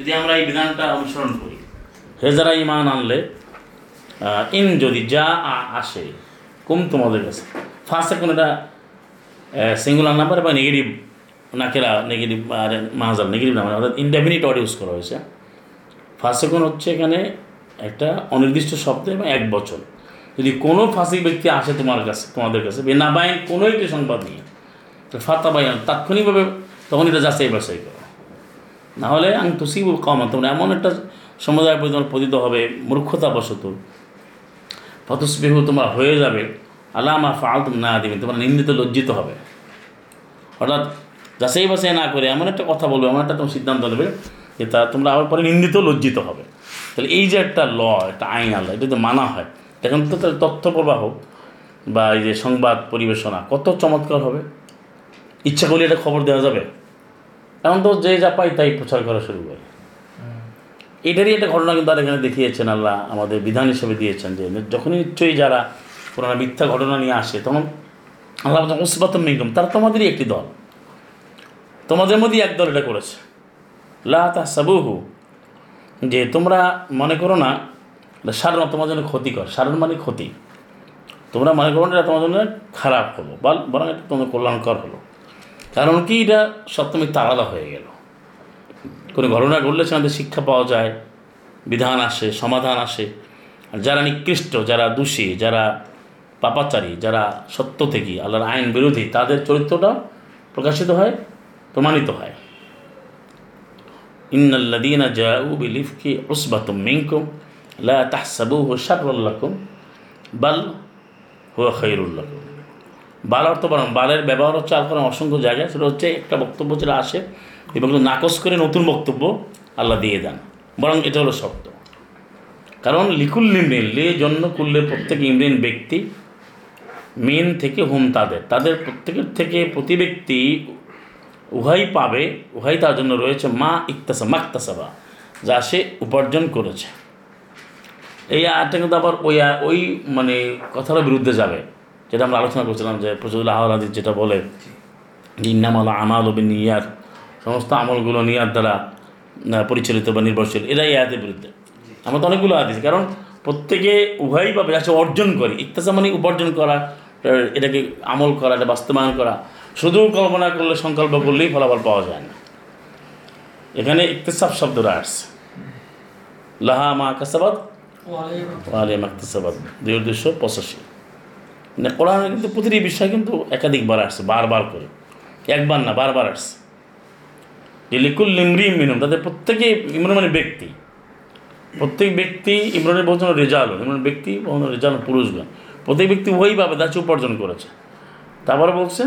যদি আমরা এই বিধানটা অনুসরণ করি। হেজারা ইমান আনলে ইন যদি যা আসে, কম তোমাদের কাছে। ফার্স্ট এখন এটা সিঙ্গুলার নাম্বার বা নেগেটিভ নাকেরা নেগেটিভ আর মাহাজাল নেগেটিভ নাম্বার অর্থাৎ ইনডেফিনিট ওয়ার্ড ইউজ করা হয়েছে। ফার্স্ট সেকেন্ড হচ্ছে এখানে একটা অনির্দিষ্ট শব্দ এবং এক বছর যদি কোনো ফাঁসি ব্যক্তি আসে তোমার কাছে, তোমাদের কাছে, বিনা বাইন কোনো একটি সংবাদ নিয়ে তো ফাতা বাইন তাৎক্ষণিকভাবে তখন এটা যাচাই বাছাই করো। নাহলে আমি তুসিবুল কমা তোমরা এমন একটা সমুদায় প্রতি তোমার পতিত হবে, মূর্খতাবশত। ফতসবিহু, তোমার হয়ে যাবে। আলামা ফালতুম না দিবে তোমরা নিন্দিত, লজ্জিত হবে। অর্থাৎ যাচাই বাছাই না করে এমন একটা কথা বলবে, এমন একটা তোমার সিদ্ধান্ত নেবে যে তা তোমরা আবার পরে নিন্দিত, লজ্জিত হবে। তাহলে এই যে একটা ল, একটা আইন আল্লাহ, এটা যদি মানা হয় তখন তো তাহলে তথ্য প্রবাহ বা এই যে সংবাদ পরিবেশনা, কত চমৎকার হবে। ইচ্ছা করলে এটা খবর দেওয়া যাবে। এখন তো যে যা পাই তাই প্রচার করা শুরু করে। এটারই একটা ঘটনা কিন্তু আর এখানে দেখিয়েছেন আল্লাহ আমাদের বিধান হিসেবে দিয়েছেন যে যখনই নিশ্চয়ই যারা পুরানো মিথ্যা ঘটনা নিয়ে আসে তখন আল্লাহ ওসবাত মিঙ্গম তারা তোমাদেরই একটি দল। তোমাদের মধ্যেই এক দল এটা করেছে। লা তাহসাবুহু যে তোমরা মনে করো না সারণ তোমার জন্য ক্ষতিকর। সারণ মানে ক্ষতি। তোমরা মনে করো না এটা তোমার জন্য খারাপ হলো বা বরং এটা তোমাদের কল্যাণকর হলো। কারণ কি এটা সপ্তমীতে আলাদা হয়ে গেল। কোনো ঘটনা ঘটলে সেখানে শিক্ষা পাওয়া যায়, বিধান আসে, সমাধান আসে। আর যারা নিকৃষ্ট, যারা দোষী, যারা পাপাচারী, যারা সত্য থেকে আল্লাহর আইন বিরোধী, তাদের চরিত্রটা প্রকাশিত হয়, প্রমাণিত হয়। ইন্নাল্লাদিনা জাউ বিলিফকি উসবাতুম মিনকুম, লা তাহসাবুহু বাল হুয়া খাইরুল্লাকুম বাল অর্থ বরং বালের ব্যবহার হচ্ছে আর কোনো অসংখ্য জায়গায়। সেটা হচ্ছে একটা বক্তব্য যেটা আসে, এবং নাকচ করে নতুন বক্তব্য আল্লাহ দিয়ে দেন। বরং এটা হলো সত্য কারণ লিকুল ইমরিন লে জন্য কুল্লে প্রত্যেক ইমরিন ব্যক্তি মেন থেকে হোম তাদের। তাদের প্রত্যেকের থেকে প্রতি ব্যক্তি উহাই পাবে, উহাই তার জন্য রয়েছে মা ইকতাসা, মাকতাসাবা, যা সে উপার্জন করেছে। এই আয়টা কিন্তু আবার ওই ওই মানে কথার বিরুদ্ধে যাবে। যেটা আমরা আলোচনা করছিলাম যে প্রচুর আহ্লাদিস যেটা বলে ইন্নামাল আমাল ও নিয়ার সমস্ত আমলগুলো নিয়ার দ্বারা পরিচালিত বা নির্ভরশীল। এই আয়াতের বিরুদ্ধে। আমরা তো অনেকগুলো আয়াত কারণ প্রত্যেকে উভয়ই পাবে যাচ্ছে অর্জন করে। ইত্যাসা মানে উপার্জন করা এটাকে আমল করা, এটা বাস্তবায়ন করা। শুধু কল্পনা করলে সংকল্প করলেই ফলাফল পাওয়া যায় না। এখানে ইকতেসাব শব্দটা আসছে। লাহা মা কাসাবাদ ওয়ালে মাকতাসাবাদ দুই উদ্দেশ্য, পঁচাশি। মানে কোরআনে কিন্তু প্রতিটি বিষয় কিন্তু একাধিকবার আসছে, বারবার করে। একবার না, বারবার আসছে। যে লিকুল লিমরি মিনুম তাদের প্রত্যেকে ইমরান মানে ব্যক্তি। প্রত্যেক ব্যক্তি ইমরানের বলছেন রেজাল ইমরান ব্যক্তি বলছেন রেজাল পুরুষগণ। প্রত্যেক ব্যক্তি ওই পাবে যা উপার্জন করেছে। তারপরে বলছে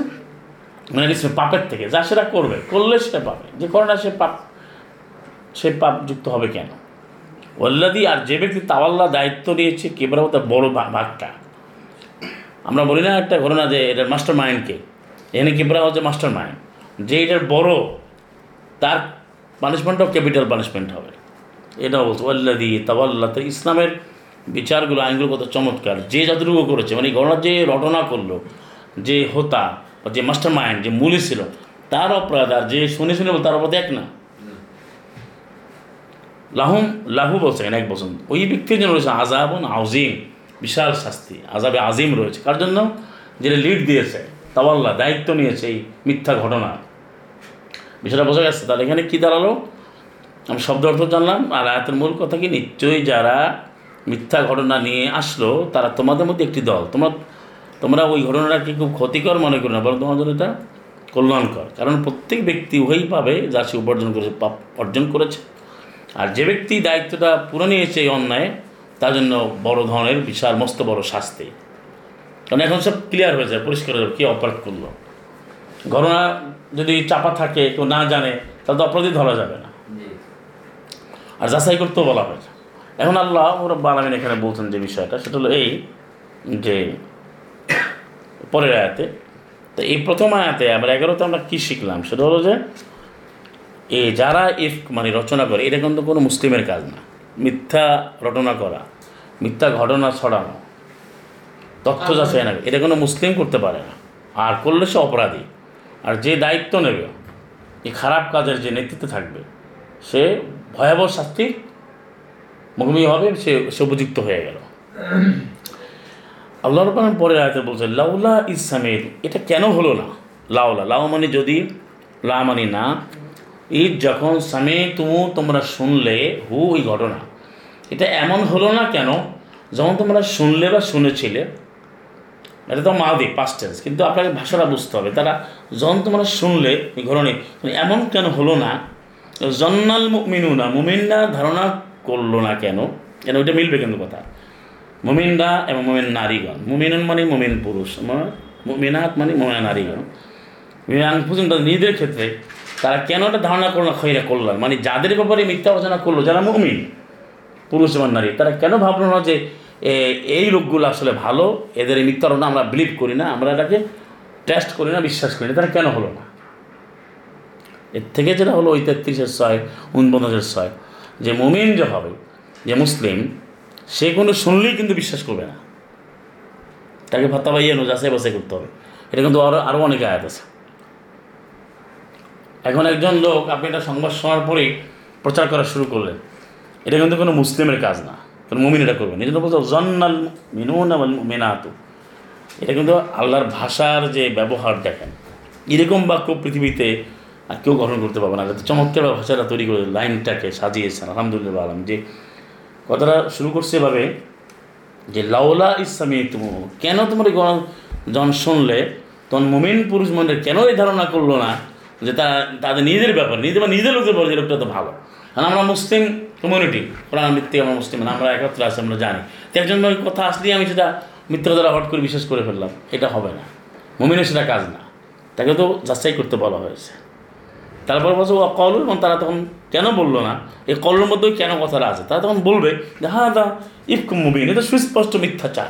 মানে নিশ্চয় পাপের থেকে, যা সেটা করবে, করলে সেটা পাবে। যে করে না সে পাপ সে পাপ যুক্ত হবে কেন? ওল্লাদি আর যে ব্যক্তি তাওয়াল্লা দায়িত্ব নিয়েছে কেবরাও তার বড় ভাগটা। আমরা বলি না একটা ঘটনা যে এটার মাস্টার মাইন্ডকে এখানে কেবরা হচ্ছে মাস্টার মাইন্ড যে এটার বড়, তার পানিশমেন্টও ক্যাপিটাল পানিশমেন্ট হবে। এটা বলছে ওল্লাদি তাওয়াল্লা তো ইসলামের বিচারগুলো, আইনগুলো কত চমৎকার। যে যতটুকু করেছে মানে ঘটনা যে রটনা করল, যে হোতা যে মাস্টার মাইন্ড যে মূলই ছিল, তার অপরাধ, আর যে শুনে শুনে তার অপরাধ এক না। লাহুম, লাহু বলছে, এক বছর। ওই ব্যক্তির জন্য রয়েছে আজাবন আউজিম বিশাল শাস্তি আজাবে আজিম রয়েছে। কার জন্য? যেটা লিড দিয়েছে, তাওয়াল্লা, দায়িত্ব নিয়েছে এই মিথ্যা ঘটনা। বিষয়টা বোঝা গেছে তাহলে এখানে কী দাঁড়াল? আমি শব্দ অর্থ জানলাম, আর আয়াতের মূল কথা কি? নিশ্চয়ই যারা মিথ্যা ঘটনা নিয়ে আসলো, তারা তোমাদের মধ্যে একটি দল। তোমরা তোমরা ওই ঘটনাটাকে খুব ক্ষতিকর মনে করো না, বরং তোমার জন্য এটা কল্যাণকর। কারণ প্রত্যেক ব্যক্তি উভয়ই পাবে যা সে উপার্জন করেছে, পাপ অর্জন করেছে। আর যে ব্যক্তি দায়িত্বটা পুরো নিয়েছে এই অন্যায় তার জন্য বড় ধরনের বিশাল মস্ত বড় শাস্তি। কারণ এখন সব ক্লিয়ার হয়ে যায় পরিষ্কার হয়ে যাবে কে অপরাধ করল। ঘটনা যদি চাপা থাকে কেউ না জানে তাহলে তো অপরাধী ধরা যাবে না। আর যাচাই করতেও বলা হয়েছে। এখন আল্লাহ রব্বা আলমিন এখানে বলছেন যে বিষয়টা সেটা হলো এই যে পরের আয়াতে তো এই প্রথম আয়াতে আমরা এগারোতে আমরা কী শিখলাম? সেটা হলো যে এ যারা ইফ মানে রচনা করে এটা কিন্তু কোনো মুসলিমের কাজ না। মিথ্যা রটনা করা। মিথ্যা ঘটনা ছড়ানো তথ্য যাচাই না এটা কোনো মুসলিম করতে পারে না। আর করলে সে অপরাধী। আর যে দায়িত্ব নেবে এই খারাপ কাজের যে নেতৃত্বে থাকবে সে ভয়াবহ শাস্তির মুখোমুখি হবে সে সে উপযুক্ত হয়ে গেল। আল্লাহ রব্বান পরে আয়তে বলছে লাউলা ইসামের এটা কেন হলো না? লাউলা লাউ মানে যদি লা মানে না। ঈদ যখন সামে তুমু তোমরা শুনলে হু ওই ঘটনা। এটা এমন হলো না কেন? যখন তোমরা শুনলে বা শুনেছিলে, এটা তো মাদি পাস্ট টেন্স কিন্তু আপনাকে ভাষাটা বুঝতে হবে। তারা যখন তোমরা শুনলে ঘটনা এমন কেন হলো না? জন্নাল মিনু না মুমিনরা ধারণা করল না কেন? কেন? ওইটা মিলবে কিন্তু কথা। মুমিনরা এবং মুমিন নারীগণ, মুমিনুন মানে মুমিন পুরুষ মানে মুমিনাত মানে মুমিনা নারীগণ। মিনাং পর্যন্ত নিজেদের ক্ষেত্রে তারা কেন এটা ধারণা করল না, খৈরা করলাম মানে যাদের ব্যাপারে মিথ্যা আলোচনা করল, যারা মুমিন পুরুষ এবং নারী। তারা কেন ভাবলো না যে এই লোকগুলো আসলে ভালো, এদের এই আমরা বিলিভ করি না, আমরা এটাকে টেস্ট করি না, বিশ্বাস করি না। তারা কেন হলো না? এর থেকে যেটা হলো ওই তেত্রিশের ছয়, উনপঞ্চাশের ছয়। যে মুমিন যে হবে, যে মুসলিম, সে কোনো শুনলেই কিন্তু বিশ্বাস করবে না। তাকে ভাত্তা পাইয়ে নো যাচাই বাছাই করতে হবে। এটা কিন্তু আরও আরও অনেক আয়াত আছে। এখন একজন লোক, আপনি এটা সংবাদ শোনার পরেই প্রচার করা শুরু করলেন। এটা কিন্তু কোনো মুসলিমের কাজ না, কোনো মুমিন এটা করবেন জন্য বলতো জন্নাল মিনুন মিনাতু এটা কিন্তু আল্লাহর ভাষার যে ব্যবহার, দেখেন। এরকম বাক্য পৃথিবীতে আর কেউ গঠন করতে পারবে না। চমৎকার ভাষাটা তৈরি করে লাইনটাকে সাজিয়েছেন, আলহামদুলিল্লাহ আলম যে কথাটা শুরু করছে এভাবে, যে লাউলা ইসলামী তুমি কেন তোমার জন শুনলে? তখন মুমিন পুরুষ মনের কেন এই ধারণা করল না? যে তারা, তাদের নিজেদের ব্যাপার নিজেদের বা নিজেদের লোকদের বলে যে লোকটা তো ভালো। কারণ আমরা মুসলিম কমিউনিটি কোরআন ভিত্তিক আমরা মুসলিম না আমরা একত্র আছি, আমরা জানি। তো একজন কথা আসলেই আমি সেটা মিত্র দ্বারা হট করে বিশ্বাস করে ফেললাম, এটা হবে না। মুমিনের সেটা কাজ না। তাকে তো যাচাই করতে বলা হয়েছে। তারপর বলছে ও কল এবং তারা তখন কেন বলল না? এই কলের মধ্যেই কেন কথাটা আছে? তারা তখন বলবে যে হ্যাঁ দা ইফকুম মুবিন এটা সুস্পষ্ট মিথ্যাচার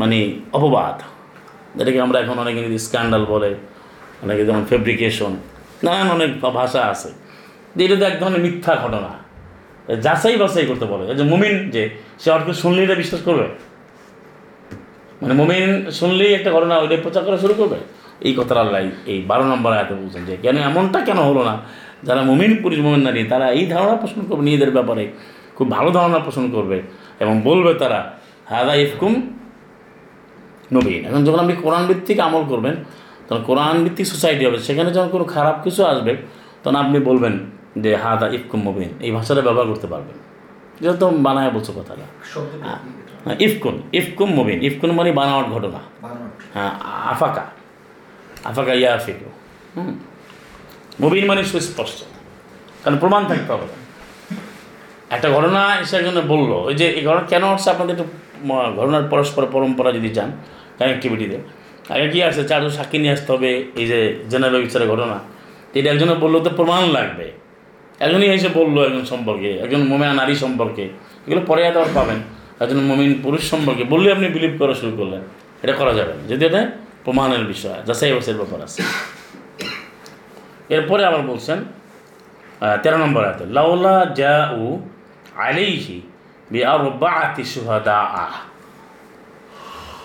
মানে অপবাদ। যেটাকে আমরা এখন অনেক স্ক্যান্ডাল বলে, অনেকে যেমন ফেব্রিকেশন, নানান অনেক ভাষা আছে। যে এটা তো এক ধরনের মিথ্যা ঘটনা। যাচাই বাছাই করতে বলে। যে মুমিন যে, সে অর্থ শুনলেই এটা বিশ্বাস করবে? মানে মুমিন শুনলেই একটা ঘটনা ওইটা প্রচার করা শুরু করবে? এই কথাটা আল্লাহ এই বারো নম্বর আয়াতে বলছেন যে, কেন এমনটা কেন হলো না? যারা মুমিন পুরুষ, মুমিন নারী, তারা এই ধারণা পোষণ করবে, নিজেদের ব্যাপারে খুব ভালো ধারণা পোষণ করবে এবং বলবে তারা, হাদা ইফকুম নবীন এখন যখন আপনি কোরআন ভিত্তিক আমল করবেন, তখন কোরআন ভিত্তিক সোসাইটি হবে, সেখানে যখন কোনো খারাপ কিছু আসবে, তখন আপনি বলবেন যে হাদা ইফকুম মুবিন এই ভাষাটা ব্যবহার করতে পারবেন যেটা তো বানায় বলছো কথাটা। হ্যাঁ। ইফকুন ইফকুম মুবিন ইফকুন মানে বানাওয়ার ঘটনা। হ্যাঁ আফাকা আফাকা ইয়া আফিকু হুম মুবিন মানে সুস্পষ্ট। কারণ প্রমাণ থাকতে হবে। একটা ঘটনা এসে একজনে বলল ওই যে এই ঘটনা কেন আসছে আপনাদের একটু ঘটনার পরস্পর পরম্পরা যদি যান কানেক্টিভিটিতে আগে কী আসছে? চারজন সাক্ষী নিয়ে আসতে হবে এই যে জেনারেল বিচারের ঘটনা। এটা একজনে বলল তো প্রমাণ লাগবে। একজনই এসে বলল, একজন সম্পর্কে, একজন মোমেনা নারী সম্পর্কে। এগুলো পরে আবার পাবেন। একজন মমিন পুরুষ সম্পর্কে। বললে আপনি বিলিভ করা শুরু করলেন। এটা করা যাবে যদি এটা প্রমাণের বিষয়, যাচাই বাছাইয়ের ব্যাপার আছে। এরপরে আবার বলছেন তেরো নম্বর আছে লাউলা জা উ আলাইহি বি আর বাতি সুহাদা আহ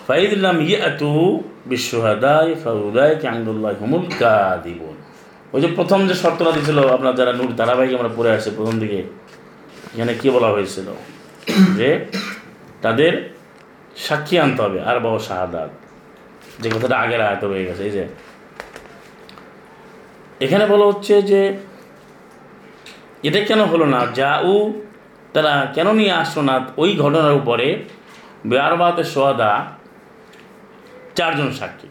ফাইদ লাম ইয়াতু বিশুহাদাই ফাউলাইকা ইনদাল্লাহি হুমুল কাযিবুন। ওই যে প্রথম যে শর্তটা দিয়েছিল আপনার যারা নূর ধারাবাহিক আমরা পড়ে আসছে প্রথম দিকে এখানে কি বলা হয়েছিল? যে তাদের সাক্ষী আনতে হবে আর বাবা শাহাদাত। যে কথাটা আগের আয়ত হয়ে গেছে এই যে। এখানে বলা হচ্ছে যে এটা কেন হলো না? যা উ তারা কেন নিয়ে আসলো না? ওই ঘটনার উপরে বেয়ারবাতে সোয়াদা চারজন সাক্ষী।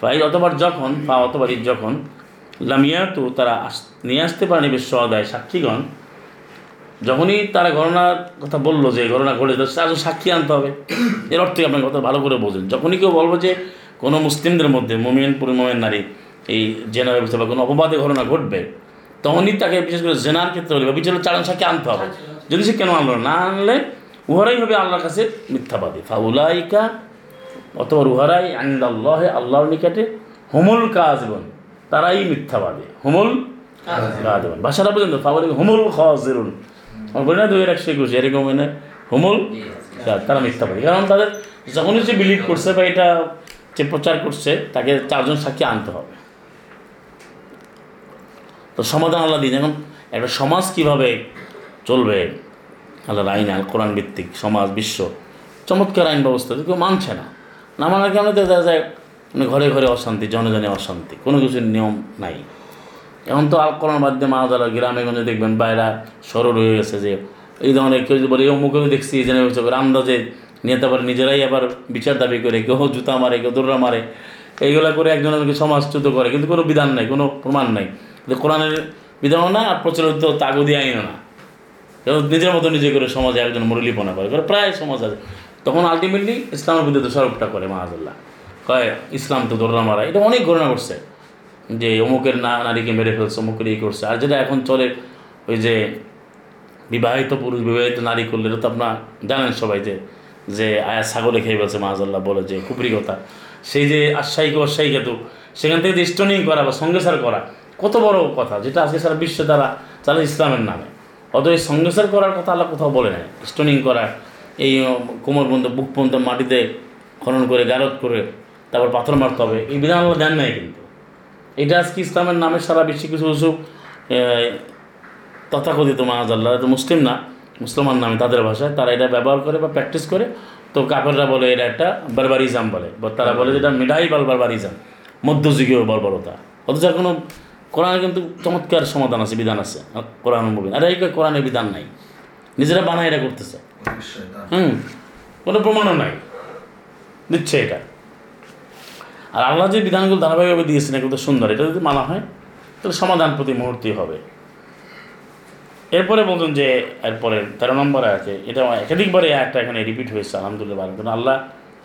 ফাইল অতবার যখন বা অতবার যখন লামিয়াতু তারা নিয়ে আসতে পারেনি বেশ সোয়াদায় সাক্ষীগণ। যখনই তারা ঘটনার কথা বলল যে ঘটনা ঘটেছে চারজন সাক্ষী আনতে হবে। এর অর্থে আপনার কথা ভালো করে বোঝেন। যখনই কেউ বলব যে কোনো মুসলিমদের মধ্যে, মোমিন, পরিমোমেন, নারী, এই জেনার ব্যবস্থা বা কোনো অপবাদে ঘটনা ঘটবে, তখনই তাকে বিশেষ করে জেনার ক্ষেত্রে হলে বা বিচারে চারণ সাক্ষী আনতে হবে। যদি সে কেন আনলো না আনলে উহারাই হবে আল্লাহর কাছে মিথ্যাবাদী। ফাউলাইকা অথবা উহারাই আন্দাল্লাহ আল্লাহর নিকটে কাজ কাজবন তারাই মিথ্যাবাদী। হুমুল ভাষাটা পর্যন্ত ফাউলি হুমুল খাজিরুন। বলি না, দুই এরকম হুমুল তারা মিথ্যাবাদী। কারণ তাদের যখনই সে বিলিভ করছে বা এটা যে প্রচার করছে, তাকে চারজন সাক্ষী আনতে হবে। তো সমাধান আল্লাহ দিন এখন একটা সমাজ কীভাবে চলবে? আল্লাহর আইন, আল কোরআন ভিত্তিক সমাজ, বিশ্ব। চমৎকার আইন ব্যবস্থা। কেউ মানছে না। না মানার কারণে দেখা যায় মানে ঘরে ঘরে অশান্তি জনে জনে অশান্তি, কোনো কিছুর নিয়ম নাই। এখন তো আল কোরআন বাদ দিয়ে মাহাজালা গ্রামে গঞ্জে দেখবেন, বাইরা সরল হয়ে গেছে যে, এই ধরনের কেউ যদি বলে, এই অমুকে আমি দেখছি জেনে হচ্ছে আন্দাজে নিয়ে নিজেরাই আবার বিচার দাবি করে, কেউ জুতা মারে, কেউ দৌড়া মারে। এইগুলা করে একজনকে সমাজচ্যুত করে, কিন্তু কোনো বিধান নাই, কোনো প্রমাণ নাই। কিন্তু কোরআনের বিধানও না, আর প্রচলিত তাগুদি আইনও না। এবং নিজের মতো নিজে করে সমাজে একজন মুরলিপনা করে প্রায় সমাজ আছে। তখন আলটিমেটলি ইসলামের বিরুদ্ধে দোষারোপটা করে মাহাজুল্লাহ কয়, ইসলাম তো দৌড়া মারা এটা অনেক ঘটনা করছে যে অমুকের না নারীকে মেরে ফেলছে, অমুকের এই করছে। আর যেটা এখন চলে, ওই যে বিবাহিত পুরুষ, বিবাহিত নারী করলে তো আপনার জানেন সবাই যে যে আয়া ছাগলে খেয়ে ফেলছে মাহাজাল্লাহ বলে যে কুপুরি কথা। সেই যে আশ্বায়িক অশ্বায়িক হেতু সেখান থেকে যে স্টোনিং করা বা সঙ্গেসার করা, কত বড় কথা। যেটা আজকে সারা বিশ্বে তারা চালে ইসলামের নামে। অত এই করার কথা আল্লাহ কোথাও বলে নাই। স্টোনিং করা, এই কোমর পর্যন্ত বুক পর্যন্ত মাটিতে খনন করে গারত করে তারপর পাথর মারতে হবে। এই বিধান আল্লাহ দেন নাই কিন্তু। এটা আজকে ইসলামের নামে সারা বিশ্বে কিছু কিছু তথাকথিত মাহাজাল্লাহ তো মুসলিম না মুসলমান নামে তাদের ভাষায়। তারা এটা ব্যবহার করে বা প্র্যাকটিস করে। তো কাপেররা বলে এটা একটা বারবারিজম বলে। বা তারা বলে যেটা মিডাইবাল বারবারিজম মধ্যযুগীয় বর্বরতা। অথচ আর কোনো কোরআনে কিন্তু চমৎকার সমাধান আছে বিধান আছে। কোরআন মুবিন আর এই কোরআনের বিধান নাই। নিজেরা বানায় এটা করতেছে। হুম কোনো প্রমাণও নাই। দিচ্ছে এটা। আর আল্লাহ যে বিধানগুলো ধারাবাহিকভাবে দিয়েছেন, এগুলো সুন্দর। এটা যদি মানা হয়, তাহলে সমাধান প্রতি মুহূর্তেই হবে। এরপরে বলছেন যে, এরপরে তেরো নম্বরে আছে এটা একাধিকবারে একটা এখানে রিপিট হয়েছে, আলহামদুলিল্লাহ কিন্তু আল্লাহ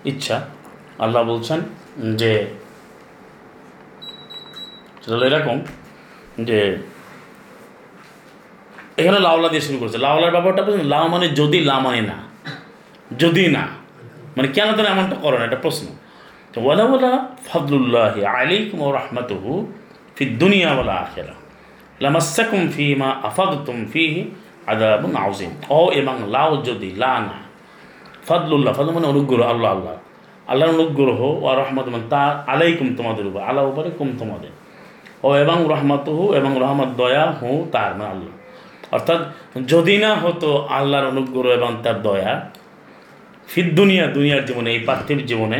ইচ্ছা, আল্লাহ বলছেন যে, সেটা হলো এরকম যে, এখানে লাউলা দিয়ে শুরু করেছে। লাউলার ব্যাপারটা বুঝলেন? লাউ মানে যদি লা মানে না। যদি না। মানে কেন তারা এমনটা করো না? এটা প্রশ্ন। তো ওয়ালা ওয়ালা ফদলুল্লাহ আলাইকুম ও রহমতুহু ফি দুনিয়া ওয়ালা আখেরা। লামাসাকুম ফি মা আফাদতুম ফিহি আদাবুন আউজিম ও এবং লাউ যদি, লা না। ফদলুল্লাহ, ফদল মানে অনুগ্রহ, আল্লাহ আল্লাহ। আল্লাহর অনুগ্রহ ও রহমত মানে তা আলাইকুম তোমাদের উপর আল্লাহ উপরে কুম তোমাদের। ও এবং রহমতহু এবং রহমত দয়া হু তার মানে আল্লাহ। অর্থাৎ যদি না হতো আল্লাহর অনুগ্রহ এবং তার দয়া ফির দুনিয়া, দুনিয়ার জীবনে, এই পার্থিব জীবনে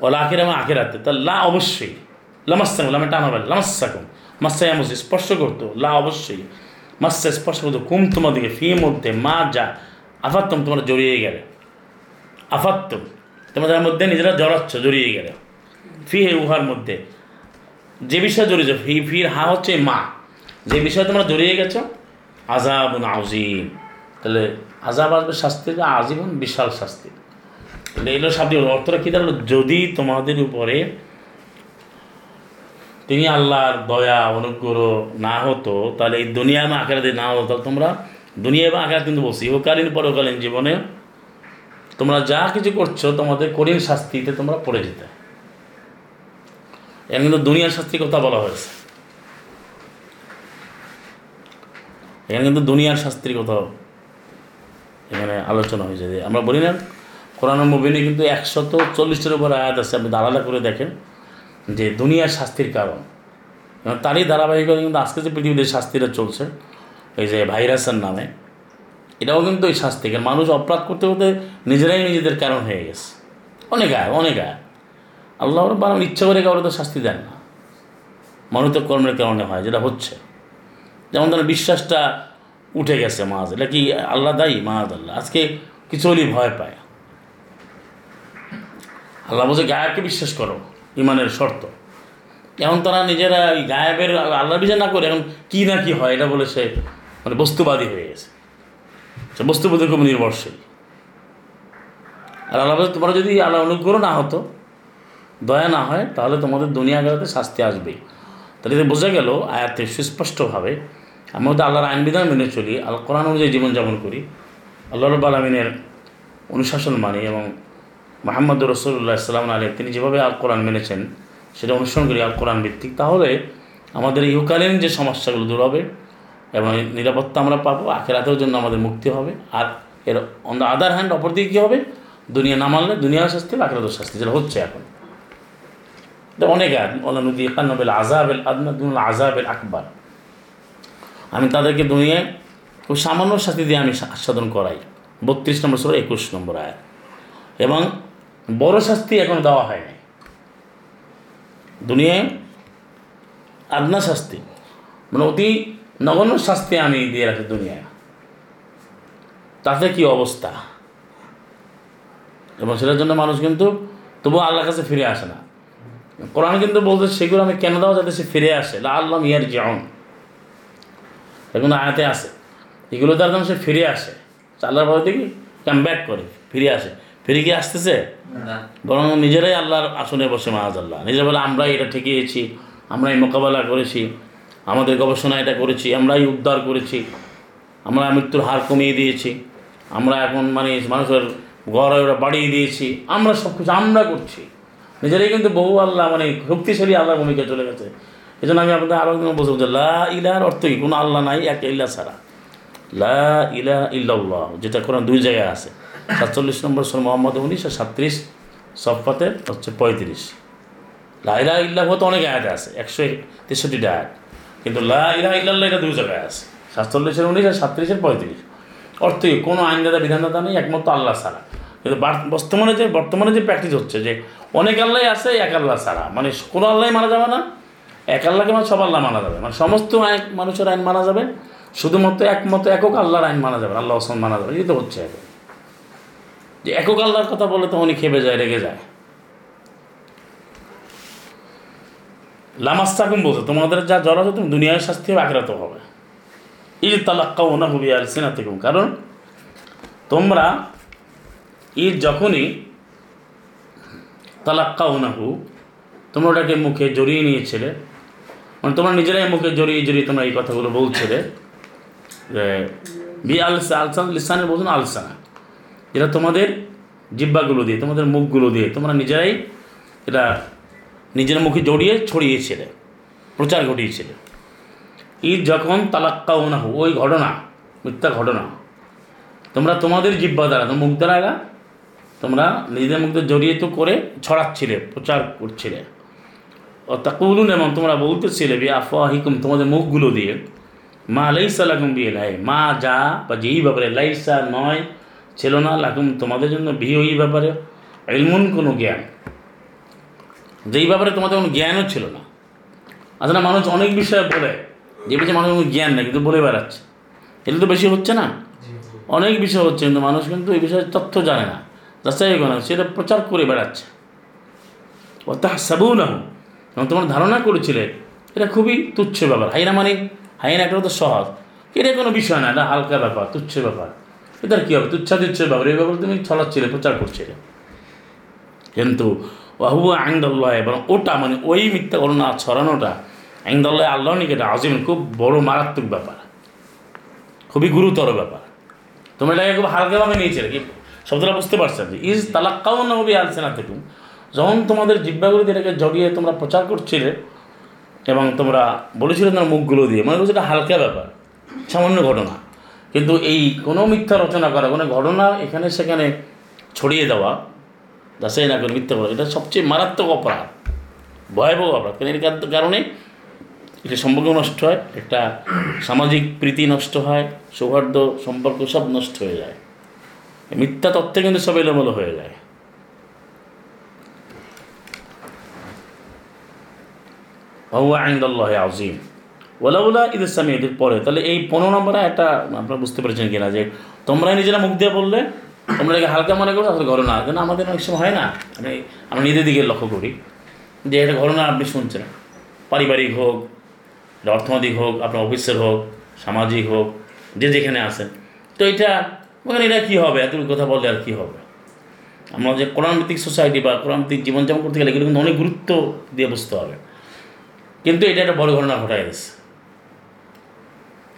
ওলা আখের এবং আখেরাতে। তা লা অবশ্যই। লামাস্তাকুম লামে টানা বলে লামাস্তাকুম মাস্তাই আমস স্পর্শ করতো, লা অবশ্যই। মাস্তা স্পর্শ করতো, কুম তোমাদেরকে ফি মধ্যে মা যা, আফাত্তম তোমরা জড়িয়ে গেলে। আফাত্তম তোমাদের মধ্যে নিজেরা জড়াচ্ছ জড়িয়ে গেলে। ফি হে উহার মধ্যে। যে বিষয়ে জড়িয়েছ ফি, ফির হা হচ্ছে মা। যে বিষয়ে তোমরা জড়িয়ে গেছো আজাবুন আউজিম তাহলে আজাব আসবে শাস্তি আজীবন বিশাল শাস্তি। তাহলে এগুলো শাব্দিক অর্থটা কী দাঁড়াল যদি তোমাদের উপরে তিনি আল্লাহর দয়া, অনুগ্রহ না হতো, তাহলে এই দুনিয়া এবং আখেরাতে না হতো, তাহলে তোমরা দুনিয়া এবং আখেরাত কিন্তু বলছি, ইহকালীন পরকালীন জীবনে তোমরা যা কিছু করছ, তোমাদের কঠিন শাস্তিতে তোমরা পড়ে যেতে। এখানে কিন্তু দুনিয়ার শাস্তির কথা বলা হয়েছে। এখানে কিন্তু দুনিয়ার শাস্তির কথা এখানে আলোচনা হয়েছে। আমরা বলি না কোরআন মুবিনে কিন্তু একশত চল্লিশটার উপর আয়াত আছে, আপনি আলাদা করে দেখেন যে দুনিয়ার শাস্তির কারণ। তারই ধারাবাহিকতা কিন্তু আজকে যে পৃথিবীতে শাস্তিটা চলছে, এই যে ভাইরাসের নামে, এটাও কিন্তু ওই শাস্তি। কারণ মানুষ অপরাধ করতে করতে নিজেরাই নিজেদের কারণ হয়ে গেছে। অনেক আয় অনেক আয় আল্লাহ বানান ইচ্ছা করে কাউকে তো শাস্তি দেন না। মানুষের কর্মের কারণে হয়, যেটা হচ্ছে। যেমন তার বিশ্বাসটা উঠে গেছে মাহাজ এটা কি আল্লাহ দায়ী? মাহাজ আল্লাহ। আজকে কিছু হলেই ভয় পায়। আল্লাহ বলছে, গায়বকে বিশ্বাস করো, ইমানের শর্ত। এখন তারা নিজেরা এই গায়েবের আল্লাহ বিচার না করে, এখন কী না কি হয়, এটা বলে সে মানে বস্তুবাদী হয়ে গেছে। সে বস্তুবাদীর খুব নির্ভরশীল। আর আল্লাহ বলছে, তোমরা যদি আল্লাহ অনুগ্রহ না হতো, দয়া না হয়, তাহলে তোমাদের দুনিয়া গেলাতে শাস্তি আসবেই তাহলে বোঝা গেল আয়াতে সুস্পষ্টভাবে, আমরা যদি আল্লাহর আইন বিধান মেনে চলি আল কোরআন অনুযায়ী জীবনযাপন করি, আল্লাহ রব আলমিনের অনুশাসন মানি এবং মোহাম্মদ রসুল্লাহ ইসলাম আলী তিনি যেভাবে আল কোরআন মেনেছেন, সেটা অনুসরণ করি আল কোরআন ভিত্তিক, তাহলে আমাদের ইহকালীন যে সমস্যাগুলো দূর হবে এবং নিরাপত্তা আমরা পাবো, আখেরাতের জন্য আমাদের মুক্তি হবে, আর এর অন দ্য আদার হ্যান্ড অপরদিকে কী হবে? দুনিয়া না মানলে দুনিয়ার শাস্তি বা আখেরাতের শাস্তি, যেটা হচ্ছে এখন। এটা অনেক নদী একানবেল আজাবেল আদনাদুল আজাবেল আকবর। আমি তাদেরকে দুনিয়ায় খুব সামান্য শাস্তি দিয়ে আমি আস্বাদন করাই। বত্রিশ নম্বর ষোলো একুশ নম্বর আয় এবং বড় শাস্তি এখনও দেওয়া হয়নি। দুনিয়ায় আদনা শাস্তি মানে অতি নগণ্য শাস্তি আমি দিয়ে রাখি দুনিয়ায়। তাতে কি অবস্থা? এবং সেটার জন্য মানুষ কিন্তু, তবুও আল্লাহর কাছে ফিরে আসে না। কোরআন কিন্তু বলতে সেগুলো আমি কেন দাও যাতে সে ফিরে আসে? লা আল্লাহ ইয়ার যেমন এখন আয়াতে আসে এগুলো তার সে ফিরে আসে। আল্লাহর ভাবে দেখি কাম ব্যাক করে, ফিরে আসে। ফিরে কি আসতেছে বরং নিজেরাই আল্লাহর আসনে বসে মাহাজ আল্লাহ নিজে বলে আমরাই এটা ঠেকিয়েছি আমরাই মোকাবেলা করেছি আমাদের গবেষণা এটা করেছি আমরাই উদ্ধার করেছি আমরা মৃত্যুর হার কমিয়ে দিয়েছি আমরা এখন মানে মানুষের ঘর ওরা বাড়িয়ে দিয়েছি আমরা সব কিছু আমরা করছি। নিজেরাই কিন্তু বহু আল্লাহ মানে শক্তিশালী আল্লাহর ভূমিকা চলে গেছে। এই জন্য আমি আপনাদের আরও একদিন বলছি যে লা ইলার অর্থ কি? কোনো আল্লাহ নাই এক ইল্লা ছাড়া। লা ইলা ইল্লাল্লাহ যেটা কোরআন দুই জায়গায় আছে। সাতচল্লিশ নম্বর সর মোহাম্মদ উনিশ আর সাতত্রিশ সফাতে হচ্ছে পঁয়ত্রিশ। লা ইলা ইল্লাহ তো অনেক আয়াত আছে, একশো তেষট্টিটা আয়াত। কিন্তু লা ইলা ইল্লাল্লাহ এটা দুই জায়গায় আছে। সাতচল্লিশের উনিশ আর সাতত্রিশের পঁয়ত্রিশ। অর্থ কোনো আইনদাতা বিধানদাতা নেই, একমাত্র আল্লাহ ছাড়া। কিন্তু বর্তমানে যে বর্তমানে যে প্র্যাকটিস হচ্ছে যে, অনেক আল্লাহ আছে, এক আল্লাহ ছাড়া। মানে কোনো আল্লাহ মানা যাবে না। এক আল্লাহকে মানে সব আল্লাহ মানা যাবে। মানে সমস্ত মানুষের আইন মানা যাবে। শুধুমাত্র একমত একক আল্লাহর আইন মানা যাবে আল্লাহ ওসমান মানা যাবে। এই তো হচ্ছে এখন। যে একক আল্লাহর কথা বলে তো উনি খেপে যায়, রেগে যায়। লামাস্তাকুম বলছে, তোমাদের যা জ্বর আছে তুমি দুনিয়ার শাস্তি হবে আখরাতে হবে। এই যে তালাক্কা ওনা হুবি আর থেকে কারণ তোমরা ঈদ যখনই তালাক্কা ওনাহু তোমরা ওটাকে মুখে জড়িয়ে নিয়েছিলে মানে তোমরা নিজেরাই মুখে জড়িয়ে জড়িয়ে তোমরা এই কথাগুলো বলছিলে যে বি আলসা আলসান, লিসানের বলছেন আলসানা। যেটা তোমাদের জিব্বাগুলো দিয়ে, তোমাদের মুখগুলো দিয়ে, তোমরা নিজেরাই এটা নিজের মুখে জড়িয়ে ছড়িয়েছিলে, প্রচার ঘটিয়েছিলে। ঈদ যখন তালাক্কা ওনাহু ওই ঘটনা, মিথ্যা ঘটনা, তোমরা তোমাদের জিব্বা দ্বারা মুখ দ্বারা তোমরা নিজেদের মুখে জড়িয়ে তো করে ছড়াচ্ছিলে, প্রচার করছিলে। ও তাকুলুন এবং তোমরা বলতেছিলে, বি আফাহিকুম তোমাদের মুখগুলো দিয়ে, মা লাইসা লাকুম বিয়ে লাই মা যা বা যেই ব্যাপারে লাইসা নয় ছিল না লাকুম তোমাদের জন্য ওই ব্যাপারে এলমুন কোনো জ্ঞান। যেই ব্যাপারে তোমাদের কোনো জ্ঞানও ছিল না। আসলে মানুষ অনেক বিষয়ে বলে যে বিষয়ে মানুষ কোনো জ্ঞান নেই কিন্তু বলে বেড়াচ্ছে। এটা তো বেশি হচ্ছে না? অনেক বিষয় হচ্ছে কিন্তু মানুষ কিন্তু এই বিষয়ে তথ্য জানে না। যাচাই করে না সেটা প্রচার করে বেড়াচ্ছে। ও তাহা সাবু না এবং তোমার ধারণা করেছিলে এটা খুবই তুচ্ছ ব্যাপার। হাইনা মানে হাইনা একটা তো সহজ। এটা কোনো বিষয় না এটা হালকা ব্যাপার তুচ্ছ ব্যাপার। এটার কী হবে? তুচ্ছা তুচ্ছ ব্যাপার এই ব্যাপারে তুমি ছড়াচ্ছিলে প্রচার করছিলে। কিন্তু ওয়াহু আইন্দল্লাহ এবং ওটা মানে ওই মিথ্যা ঘটনা ছড়ানোটা আইন্দল্লাহ আল্লাহ নিকেটা আজিম, খুব বড় মারাত্মক ব্যাপার। খুবই গুরুতর ব্যাপার। তোমরা এটাকে খুব হালকাভাবে নিয়েছিলে, কি? শব্দটা বুঝতে পারছেন যে, ইজ তালাক্কাও নবী আলসেনা থেকে যখন তোমাদের জিব্বাগুলিতে এটাকে জড়িয়ে তোমরা প্রচার করছিলে এবং তোমরা বলেছিলে তোমার মুখগুলো দিয়ে মানে এটা হালকা ব্যাপার, সামান্য ঘটনা। কিন্তু এই কোনো মিথ্যা রচনা করা, কোনো ঘটনা এখানে সেখানে ছড়িয়ে দেওয়া যাচাই না করে মিথ্যা করা এটা সবচেয়ে মারাত্মক অপরাধ, ভয়াবহ অপরাধ। কারণ এর কারণে? এটা সম্পর্ক নষ্ট হয়, একটা সামাজিক প্রীতি নষ্ট হয়, সৌহার্দ্য সম্পর্ক সব নষ্ট হয়ে যায়। মিথ্যা তথ্যে কিন্তু সব এলোমেলো হয়ে যায়। বাহুয়া আইন্দাল্লাহ আজিম ওলাউলা ঈদ ইসলামী ঈদের পরে। তাহলে এই পনেরো নম্বরে একটা আপনারা বুঝতে পেরেছেন কিনা যে তোমরা নিজেরা মুখ দিয়ে বললে, তোমরা হালকা মনে করো আসলে ঘটনা কেন আমাদের অনেক সময় হয় না? আমি আমরা নিজের দিকে লক্ষ্য করি যে এটা ঘটনা আপনি শুনছেন পারিবারিক হোক অর্থনৈতিক হোক, আপনার অফিসের হোক, সামাজিক হোক, যে যেখানে আছেন। তো এটা, ওখানে এটা কী হবে? এত কথা বললে আর কী হবে? আমরা যে কোরআনভিত্তিক সোসাইটি বা কোরআনভিত্তিক জীবনযাপন করতে গেলে এগুলো কিন্তু অনেক গুরুত্ব দিয়ে বুঝতে হবে। কিন্তু এটা একটা বড় ঘটনা ঘটায় গেছে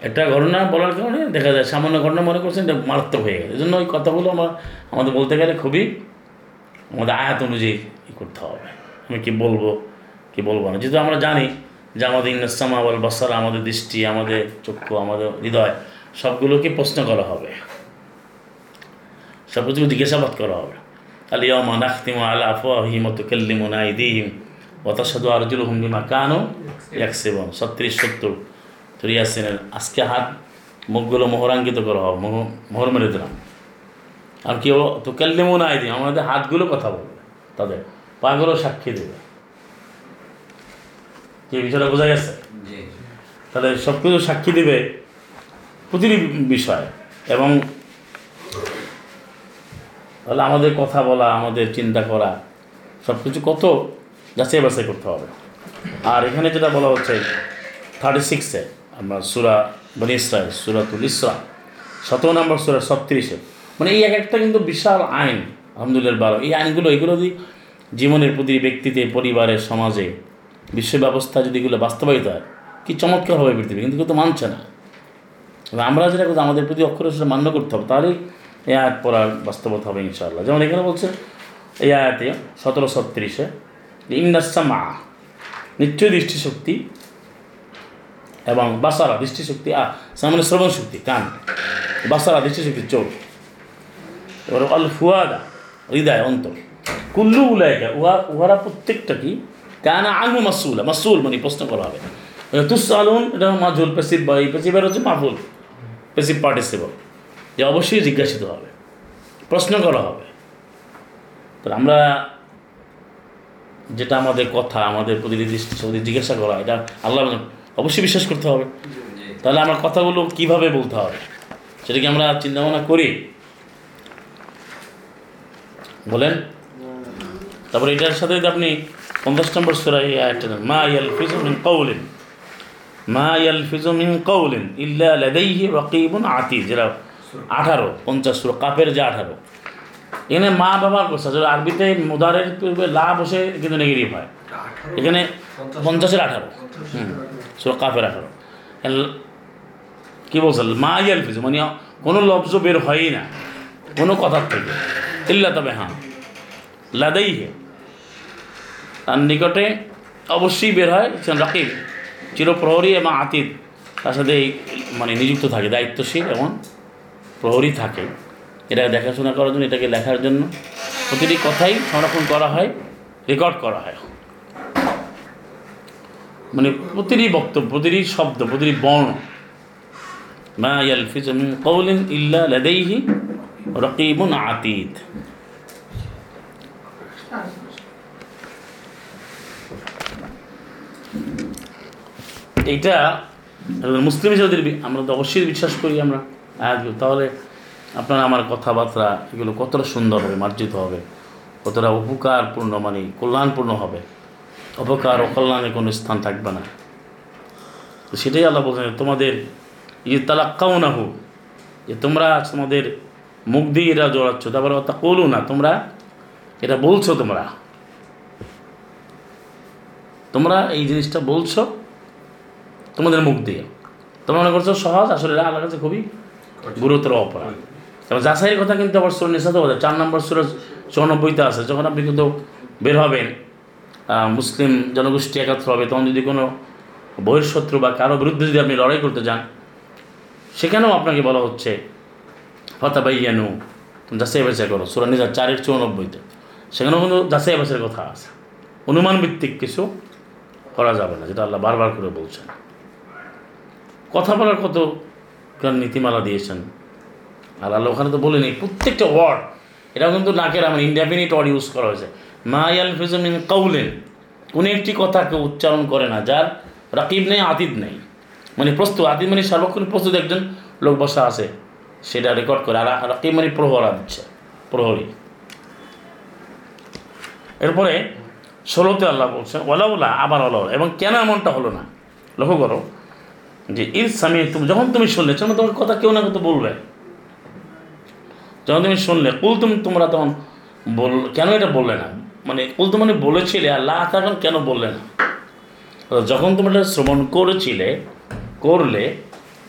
একটা ঘটনা বলার কারণে দেখা যায় সামান্য ঘটনা মনে করছেন এটা মারাত্মক হয়ে গেছে এই জন্য ওই কথাগুলো আমার আমাদের বলতে গেলে খুবই আমাদের আয়াত অনুযায়ী করতে হবে। আমি কি বলব কি বলব না। যেহেতু আমরা জানি যে আমাদের ইন্নাসামা বল বাসারা, আমাদের দৃষ্টি, আমাদের চক্ষু, আমাদের হৃদয়, সবগুলোকে প্রশ্ন করা হবে। সব কিছু জিজ্ঞাসাবাদ করা হবে। আলিয়ামা নাখতিমা আলা আফওয়াহিম ওয়া তুকাল্লিমুনা আইদিহিম ওয়া তাশহাদু আরজুলুহুম বিমা কানু ইয়াকসিবুন। 36 70 তো আজকে হাত মুখগুলো মোহরাঙ্কিত করা হবে মোহ মোহর মেরে দিলাম। আর কেউ তো কাল্লিমও নাই দিই আমাদের হাতগুলো কথা বলবে তাদের পাগুলো সাক্ষী দেবে। কি বিষয়টা বোঝা গেছে? তাহলে সব কিছু সাক্ষী দেবে প্রতিটি বিষয়। এবং তাহলে আমাদের কথা বলা আমাদের চিন্তা করা সব কিছু কত যাচাই বাছাই করতে হবে। আর এখানে যেটা বলা হচ্ছে থার্টি সিক্সে আমরা সুরা বনি ইসরায়েল সুরাতুল ইসরা। সতেরো নম্বর সুরা, ছত্রিশে। মানে এই এক একটা কিন্তু বিশাল আইন, আলহামদুলিল্লাহ বারো। এই আইনগুলো, এগুলো যদি জীবনের প্রতি ব্যক্তিতে, পরিবারে, সমাজে বিশ্ব ব্যবস্থা যদি এগুলো বাস্তবায়িত হয়, কি চমৎকার হবে পৃথিবী, কিন্তু কেউ তো মানছে না। আমরা যেটা করছি, আমাদের প্রতি অক্ষরে সেটা মান্য করতে হবে, তাহলেই এই আয়াত পড়ার বাস্তবতা হবে ইনশাআল্লাহ। যেমন এখানে বলছে, এই আয়াতে সতেরো, ছত্রিশে ইন্দাসমা নিশ্চয় দৃষ্টিশক্তি এবং বাসারা দৃষ্টিশক্তি আ সামনে শ্রবণ শক্তি, কান। বাসারা দৃষ্টিশক্তি চোখ। এবার আল ফুয়াদা, হৃদয়, অন্তর। কুল্লু উলায়কা উহা, উহারা প্রত্যেকটা কি? কানা আনু মাসুল মাসুল মানে প্রশ্ন করা হবে। তুস আলুন এটা মাজুল পেসিভ বা এই পেসিভের হচ্ছে মাফুল পেসিভ পার্টিসিপল। যে অবশ্যই জিজ্ঞাসিত হবে। প্রশ্ন করা হবে। তো আমরা যেটা আমাদের কথা, আমাদের সঙ্গে জিজ্ঞাসা করা, এটা আল্লাহ অবশ্যই বিশ্বাস করতে হবে। তাহলে আমার কথাগুলো কীভাবে বলতে হবে সেটা কি আমরা চিন্তা ভাবনা করি। বলেন। তারপরে এটার সাথে যদি আপনি পঞ্চাশ নম্বর সুরা এই আয়াতটা মা ইয়াল ফিজু মিন কৌলিন মা ইয়াল ফিজু মিন কৌলিন ইল্লা লাদাইহি রকিবুন আতিদ যেটা আঠারো পঞ্চাশ সুরা কাপের যে আঠারো। এখানে মা ব্যবহার করছে। আসলে আরবিতে মুদারের পূর্বে লা বসে কিন্তু নেগেটিভ হয়। এখানে পঞ্চাশের আঠারো। হুম। সুরা কাপের আঠারো কি বলছে? মা ইয়াল ফিজু মানে কোনো লফজ বের হয়ই না, কোনো কথার থেকে। ইল্লা তবে হ্যাঁ। লাদাই হে তার নিকটে অবশ্যই বের হয় রাকিব, চিরপ্রহরী এবং আতিদ তার সাথে এই মানে নিযুক্ত থাকে, দায়িত্বশীল এবং প্রহরী থাকে। এটা দেখাশোনা করার জন্য, এটাকে লেখার জন্য প্রতিটি কথাই সংরক্ষণ করা হয় রেকর্ড করা হয় মানে প্রতিটি বক্তব্য, প্রতিটি শব্দ, প্রতিটি বর্ণ। মা ইয়ালফিজু মিন ইল্লা রকিবুন আতিদ। এইটা মুসলিম হিসেবে আমরা তো অবশ্যই বিশ্বাস করি আমরা। তাহলে আপনার আমার কথাবার্তা এগুলো কতটা সুন্দর হবে, মার্জিত হবে, কতটা উপকারপূর্ণ মানে কল্যাণপূর্ণ হবে। অপকার ও কল্যাণের কোনো স্থান থাকবে না। তো সেটাই আল্লাহ বলছেন তোমাদের এই তালাক্কাও না হোক যে তোমরা তোমাদের মুখ দিয়ে এরা জড়াচ্ছ, তারপরে তা করো না তোমরা এটা বলছো তোমরা। তোমরা এই জিনিসটা বলছো তোমাদের মুখ দিয়ে। তোমরা মনে করছ সহজ, আসলে এটা আল্লাহর কাছে খুবই গুরুতর অপরাধ। এবং যাচাইয়ের কথা কিন্তু আবার সুর নিঃসাদ চার নম্বর সুর চৌরানব্বইতে আছে, যখন আপনি কিন্তু বের হবেন মুসলিম জনগোষ্ঠী একাত্র হবে, তখন যদি কোনো বহিঃশত্রু বা কারও বিরুদ্ধে যদি আপনি লড়াই করতে যান, সেখানেও আপনাকে বলা হচ্ছে, ফতাবাইয়ানু যাচাই বাছাই করো, সুরা নিজা চারের চৌরানব্বইতে। সেখানেও কিন্তু যাচাই বাছাইয়ের কথা আছে। অনুমান ভিত্তিক কিছু করা যাবে না, যেটা আল্লাহ বারবার করে বলছেন। কথা বলার কত নীতিমালা দিয়েছেন, আর আল্লাহ ওখানে তো বলেনি, প্রত্যেকটা ওয়ার্ড এটাও কিন্তু নাকের আমার ইনডেফিনিট ওয়ার্ড ইউজ করা হয়েছে। মা ইয়াল ফিজমিন কাউলেন কোনো একটি কথা কেউ উচ্চারণ করে না, যার রাকিব নেই আতিদ নেই। মানে প্রস্তুত আতিদ মানে সর্বক্ষণ প্রস্তুত একজন লোক বসা আছে, সেটা রেকর্ড করে। আর রাকিব মানে প্রহরা দিচ্ছে, প্রহরী। এরপরে ষোলোতে আল্লাহ বলছেন ওলাউলা আবার ওলাউলা এবং কেন এমনটা হলো না? লক্ষ্য করো যে ইস স্বামী তুমি যখন তুমি শুনলে তখন তোমার কথা কেউ না কেউ তো বলবে। যখন তুমি শুনলে কুল তুমি তোমরা তখন বল, কেন এটা বললে না? মানে কুল তো মানে বলেছিলে, আল্লাহ তখন কেন বললে না যখন তোমরা এটা শ্রবণ করেছিলে, করলে,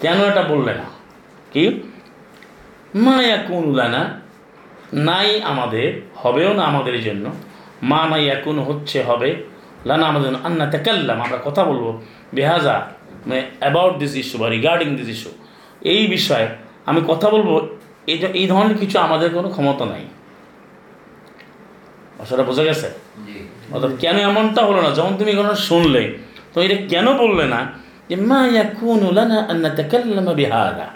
কেন এটা বললে না? কি? মায়া কোন উলানা নাই আমাদের, হবেও না আমাদের জন্য। মা নাই এখন হচ্ছে, হবে। লানা আমাদের আন্না তেকাল্লাম, আমরা কথা বলব। বেহাজা মানে অ্যাবাউট দিস ইস্যু বা রিগার্ডিং দিস ইস্যু এই বিষয়ে আমি কথা বলব এই ধরনের কিছু আমাদের কোনো ক্ষমতা নাই। আসলে বোঝা গেছে? অর্থাৎ কেন এমনটা হলো না? যখন তুমি কোনো শুনলে তো এটা কেন বললে না? যে মা ইয়াকুনু লানা বিহাদা?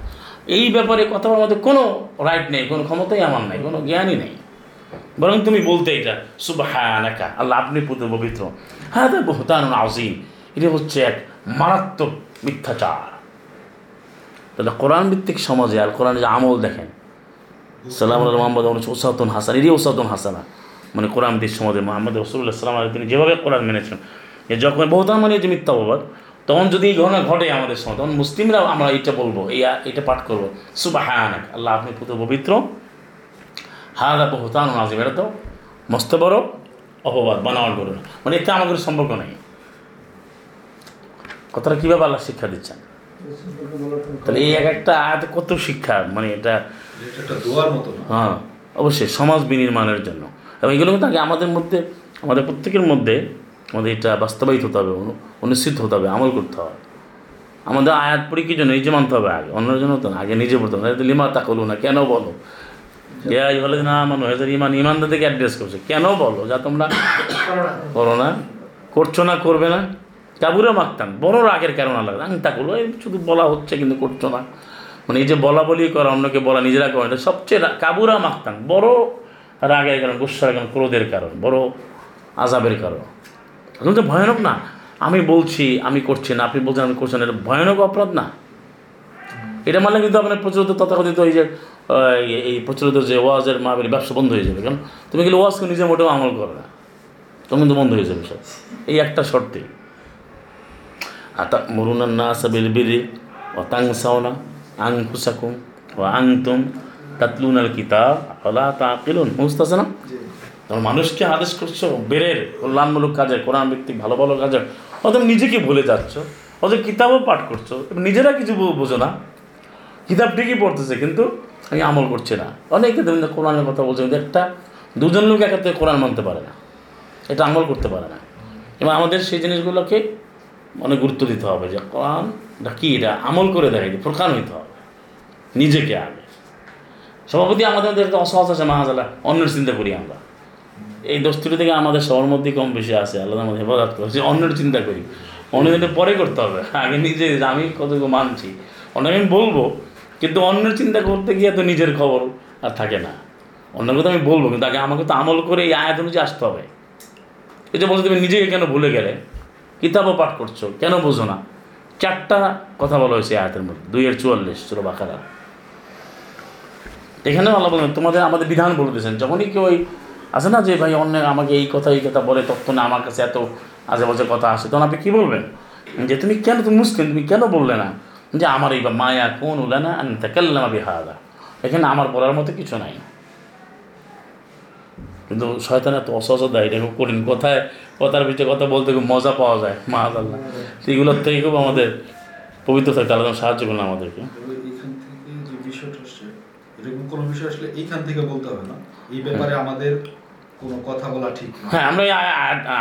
এই ব্যাপারে কথা বলার মধ্যে কোনো রাইট নেই কোনো ক্ষমতাই আমার নাই কোনো জ্ঞানই নেই। বরং তুমি বলতে এটা সুবহানাকা আল্লাহ আপনি পুত্র পবিত্র। হ্যাঁ বহুতান আজিম এটা হচ্ছে এক মারাত্মক মিথ্যাচার। তাহলে কোরআন ভিত্তিক সমাজে আর কোরআন যে আমল দেখেন সালাম মোহাম্মদ ওসাতুন হাসান। এরই ওসাতুন হাসানা। মানে কোরআন ভিত্তিক সমাজে মোহাম্মদ রসুল্লাহ সাল্লাম আলী তিনি যেভাবে কোরআন মেনেছেন যে যখন বহুতান মানে যে মিথ্যা অপবাদ তখন যদি এই ঘটনা ঘটে আমাদের সমাজ তখন মুসলিমরা আমরা এটা বলব এই এটা পাঠ করব সুবাহানাক আল্লাহ আপনি পুত্র পবিত্র। হাদা বহুতান আজিম এটা তো মস্ত বড় অপবাদ বানাওয়ান করুন মানে এতে আমাদের সম্পর্ক নেই। কথাটা কীভাবে আল্লাহ শিক্ষা দিচ্ছেন? তাহলে এই এক একটা আয়াতে কত শিক্ষা মানে এটা হ্যাঁ অবশ্যই সমাজ বিনির্মাণের জন্য। এবং এগুলো কিন্তু আগে আমাদের মধ্যে আমাদের প্রত্যেকের মধ্যে আমাদের এটা বাস্তবায়িত হতে হবে অনু- অনুষ্ঠিত হতে হবে আমল করতে হবে। আমাদের আয়াত পড়ি কি জন্য? নিজে মানতে হবে আগে অন্যের জন্য তো না আগে নিজে পড়তে হবে। লিমা তা করল না কেন বলো? এই হলে না মানুষ হয়েছে ইমান ইমানদারদেরকে অ্যাড্রেস করছে? কেন বলো? যা তোমরা করো না করছ না করবে না কাবুরে মাখতাম বড় রাগের কারণ আলাদা আমি তা করল এই শুধু বলা হচ্ছে কিন্তু করছ না। মানে এই যে বলা বলি করা অন্যকে বলা নিজেরা করে এটা সবচেয়ে কাবুরা মাখতাম বড় রাগের কারণ গুসার কারণ ক্রোধের কারণ, বড় আজাবের কারণ। এখন তো ভয়ানক না। আমি বলছি, আমি করছি না, আপনি বলছেন আমি করছেন এটা ভয়ানক অপরাধ না। এটা মানে কিন্তু আপনার প্রচলিত তথাকথিত এই যে এই- প্রচলিত যে ওয়াজের মাহবিল ব্যবসা বন্ধ হয়ে যাবে। কারণ তুমি গেলে ওয়াজকে নিজে মোটেও আমল করো না। তখন কিন্তু বন্ধ হয়ে যাবে সব। এই একটা শর্তে। আর আতা মরুনার না সাবিল বিরি ও তাংসাওনা আং ফুসাকুম ও আং তুম তাতলুনাল কিতাব হলা তাকিলুন। বুঝতেছে না? তখন মানুষকে আদেশ করছ বেরের কল্যাণমূলক কাজে কোরআন ভিত্তিক ভালো ভালো কাজে অত নিজেকে ভুলে যাচ্ছ অত কিতাবও পাঠ করছ। নিজেরা কিছু বোঝো না। কিতাব ঠিকই পড়তেছে কিন্তু আমি আমল করছে না। অনেকে যে কোরআনের কথা বলছে কিন্তু একটা দুজন লোক একাত্রে কোরআন মানতে পারে না। এটা আমল করতে পারে না। এবং আমাদের সেই জিনিসগুলোকে অনেক গুরুত্ব দিতে হবে যে কোরআনটা কী এটা আমল করে দেখাই প্রকার হইতে হবে। নিজেকে আগে। সভাপতি আমাদের মধ্যে একটা অসহজ আছে, মাহাজালা। অন্যের চিন্তা করি আমরা। এই দোস্তুটি থেকে আমাদের সবার মধ্যে কম বেশি আছে আল্লাহ আমাদের হেফাজত করে অন্যের চিন্তা করি। অন্যদের পরে করতে হবে। আগে নিজে আমি কতটুকু মানছি অনেক আমি বলব, কিন্তু অন্যের চিন্তা করতে গিয়ে তো নিজের খবর আর থাকে না। অন্য কথা আমি বলব, কিন্তু আগে আমাকে তো আমল করে এই আয়াত অনুযায়ী আসতে হবে। এই যে বলছো তুমি নিজেকে কেন ভুলে গেলে? কিতাবও পাঠ করছ, কেন বোঝো না? চারটা কথা বলা হয়েছে আয়াতের মধ্যে, দুইয়ের চুয়াল্লিশ ছিল বাকারা। এখানেও আল্লাহ বলেন, তোমাদের আমাদের বিধান বলে দিয়েছেন। যখনই কেউ ওই আছে না যে, ভাই, অন্য আমাকে এই কথা এই কথা বলে, তখন আমার কাছে এত আজে বাজে কথা আসে। তখন আপনি কী বলবেন? যে, তুমি কেন, তুমি মুসলিম, তুমি কেন বললে না যে, আমার এই মায়া কোন উলানা আনতে কাল্লামা বিহাদা? এখানে আমার বলার মতো কিছু নাই। কিন্তু শয়তান এত অসহজতা এটা খুব কঠিন কথায়, কথার ভিতরে কথা বলতে খুব মজা পাওয়া যায়। মাহাজ আল্লাহ এগুলোর থেকে খুব আমাদের পবিত্র থাকতে আল্লাহ সাহায্য করলেন আমাদেরকে। এরকম কোনো বিষয় আসলে এইখান থেকে বলতে হবে না। এই ব্যাপারে আমাদের কোনো কথা বলা ঠিক হ্যাঁ আমরা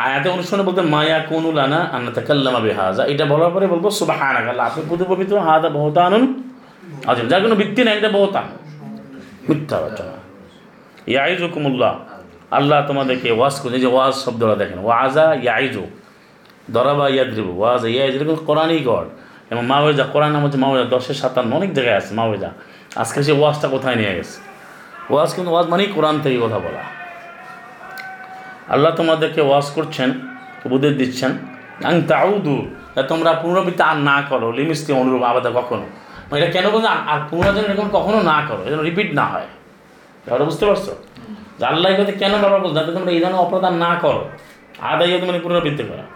আয়াতে অনুষ্ঠানে বলতে মায়া কোন আন্না তাকাল্লামা বিহাজা এটা বলার পরে বলব সুবহানাক আল্লাহ আপনি পুরো পবিত্র হাদা বহুতানুন আজম যার কোনো ভিত্তি নাই এটা বহুতান। মিথ্যা রচনা ইয়াইজুকুমুল্লাহ আল্লাহ তোমাদেরকে ওয়াজ করে এই যে ওয়াজ শব্দটা দেখেন। ওয়াজা ইয়াইজু দরাবা ইয়াদ্রিব। ওয়াজ ইয়াইজ এরকম কোরআনই গড়। এবং মাওয়েজা কোরআন নাম হচ্ছে মাওয়েজা দশের সাতান্ন অনেক জায়গায় আছে মাওয়েজা। আজকে সে ওয়াজটা কোথায় নিয়ে গেছে? ওয়াজ কিন্তু ওয়াজ মানেই কোরআন থেকে কথা বলা। আল্লাহ তোমাদেরকে ওয়াজ করছেন, উপদেশ দিচ্ছেন, আং তাউদু তোমরা পুনরাবৃত্তি আর না করো। লিমিস্তি অনুরূপ আবাদা কখনো। মানে এটা কেন বলছে আর পুনরাজন এরকম কখনো না করো। যেন রিপিট না হয়। ব্যাপারটা বুঝতে পারছ? যে আল্লাহ কথা কেন বাবা বলছে তোমরা এই ধরনের অপরাধ না করো। আদায় মানে পুনরাবৃত্তি করা।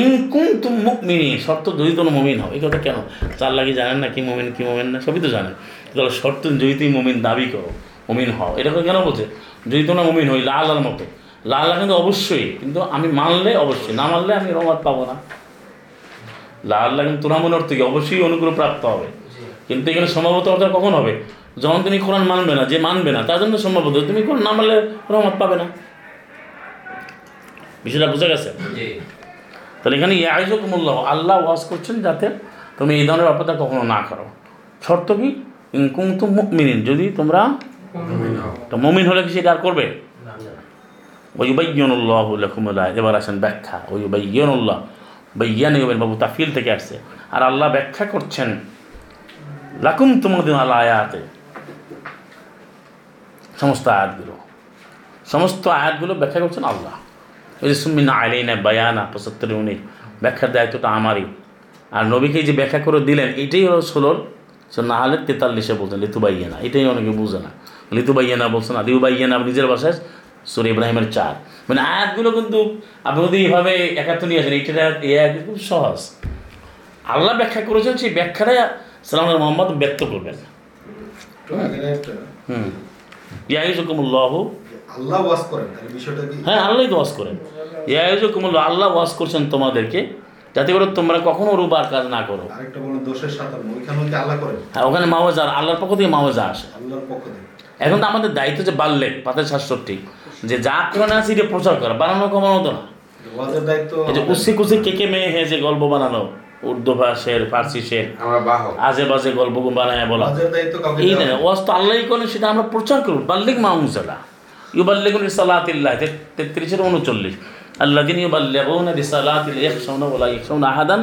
ইনকুম তুম মুমিনি শর্ত যদি তোমরা মমিন হও এই কথা কেন? চার লাগি জানেন না কি মমিন কি মমিন না, সবই তো জানেন তাহলে শর্ত যদি তুমি মমিন দাবি করো, মমিন হও এটা কেন বলছে? যদি তোমরা মমিন হই লাল লাল মতো। লাল কিন্তু অবশ্যই, কিন্তু আমি মানলে অবশ্যই, না মানলে আমি রহমত পাবো না। লাল আল্লাহ কিন্তু তোরা মনে অর্থ কি? অবশ্যই অনুগ্রহ প্রাপ্ত হবে। কিন্তু এখানে সম্ভবত অর্থ কখন হবে? যখন তুমি কোরআন মানবে না, যে মানবে না, তার জন্য সম্ভবত তুমি কোরআন না মানলে রহমত পাবে না। বিষয়টা বুঝা গেছে? তাহলে এখানে ইয়াইজুকুমুল্লাহ আল্লাহ ওয়াজ করছেন যাতে তুমি এই ধরনের অপরাধ কখনো না করো। শর্ত কি? ইনকুম তো মুমিনিন যদি তোমরা তো মমিন হলে কি সেটা আর করবে? ওই বাইয়নুল্লাহ লকুমুল্লাহ এবার আসেন ব্যাখ্যা। ওই বাইয়নুল্লাহ বাইয়ান বাবু তাফিল থেকে আসছে। আর আল্লাহ ব্যাখ্যা করছেন লাকুম তোমাদের আল্লাহ আয়াতে। সমস্ত আয়াতগুলো। সমস্ত আয়াতগুলো ব্যাখ্যা করছেন আল্লাহ। ওই যে সুমিনা আইলিনা বায়ানা পঁচাত্তর উনিশ। ব্যাখ্যার দায়িত্বটা আমারই। আর নবীকে যে ব্যাখ্যা করে দিলেন এটাই হলো ষোলোর সে না হলে তেতাল্লিশে বলছেন লিতুবাইয়ানা। এটাই অনেকে বুঝে না। লিতুবাইয়ানা বলছেন না দিউবাইয়ানা নিজের ভাষায় সুর ইব্রাহিমের চার। মানে আয়াতগুলো কিন্তু আপনি যদি এইভাবে একাত্ম নিয়ে আসেন এইটা এই আয়াত খুব সহজ। আল্লাহ ব্যাখ্যা করেছেন সেই ব্যাখ্যাটা সালাম মোহাম্মদ ব্যক্ত করবেন। হুম। ইয়াইজুকুমুল্লাহ আল্লাহ ওয়াজ করেন তাহলে বিষয়টা কি? হ্যাঁ আল্লাহই তো ওয়াজ করেন। ইয়াইজুকুমুল্লাহ আল্লাহ ওয়াজ করছেন তোমাদেরকে যাতে করে তোমরা কখনো রুবার কাজ না করো। আরেকটা বলুন দোষের সাতান্ন ওইখানেও কি আল্লাহ করেন? হ্যাঁ ওখানে মাওয়াজা আল্লাহর পক্ষ থেকে মাওয়াজা আসে। আল্লাহর পক্ষ থেকে। এখন তো আমাদের দায়িত্ব যে বাড়লে পাতের সাতষট্টি যে যা কোরআনে আছে এটা প্রচার করা বানানো কমানো তো না। ওয়াজের দায়িত্ব যে উসি কুসি কে কে মেয়ে হয়ে যে গল্প বানানো উর্দু ভাষের ফার্সি শের আজে বাজে গল্প বানায় বলা। ওয়াজের দায়িত্ব কাউকে এই না। ওয়াজ তো আল্লাহই করেন সেটা আমরা প্রচার করব বাল্লিক মাহমুসালা ইউবাল্লিগুন তেত্রিশের উনচল্লিশ। আল্লাহ দিন ইউবাল্লিগুন রিসালাতিল ইখশাউনা আহাদান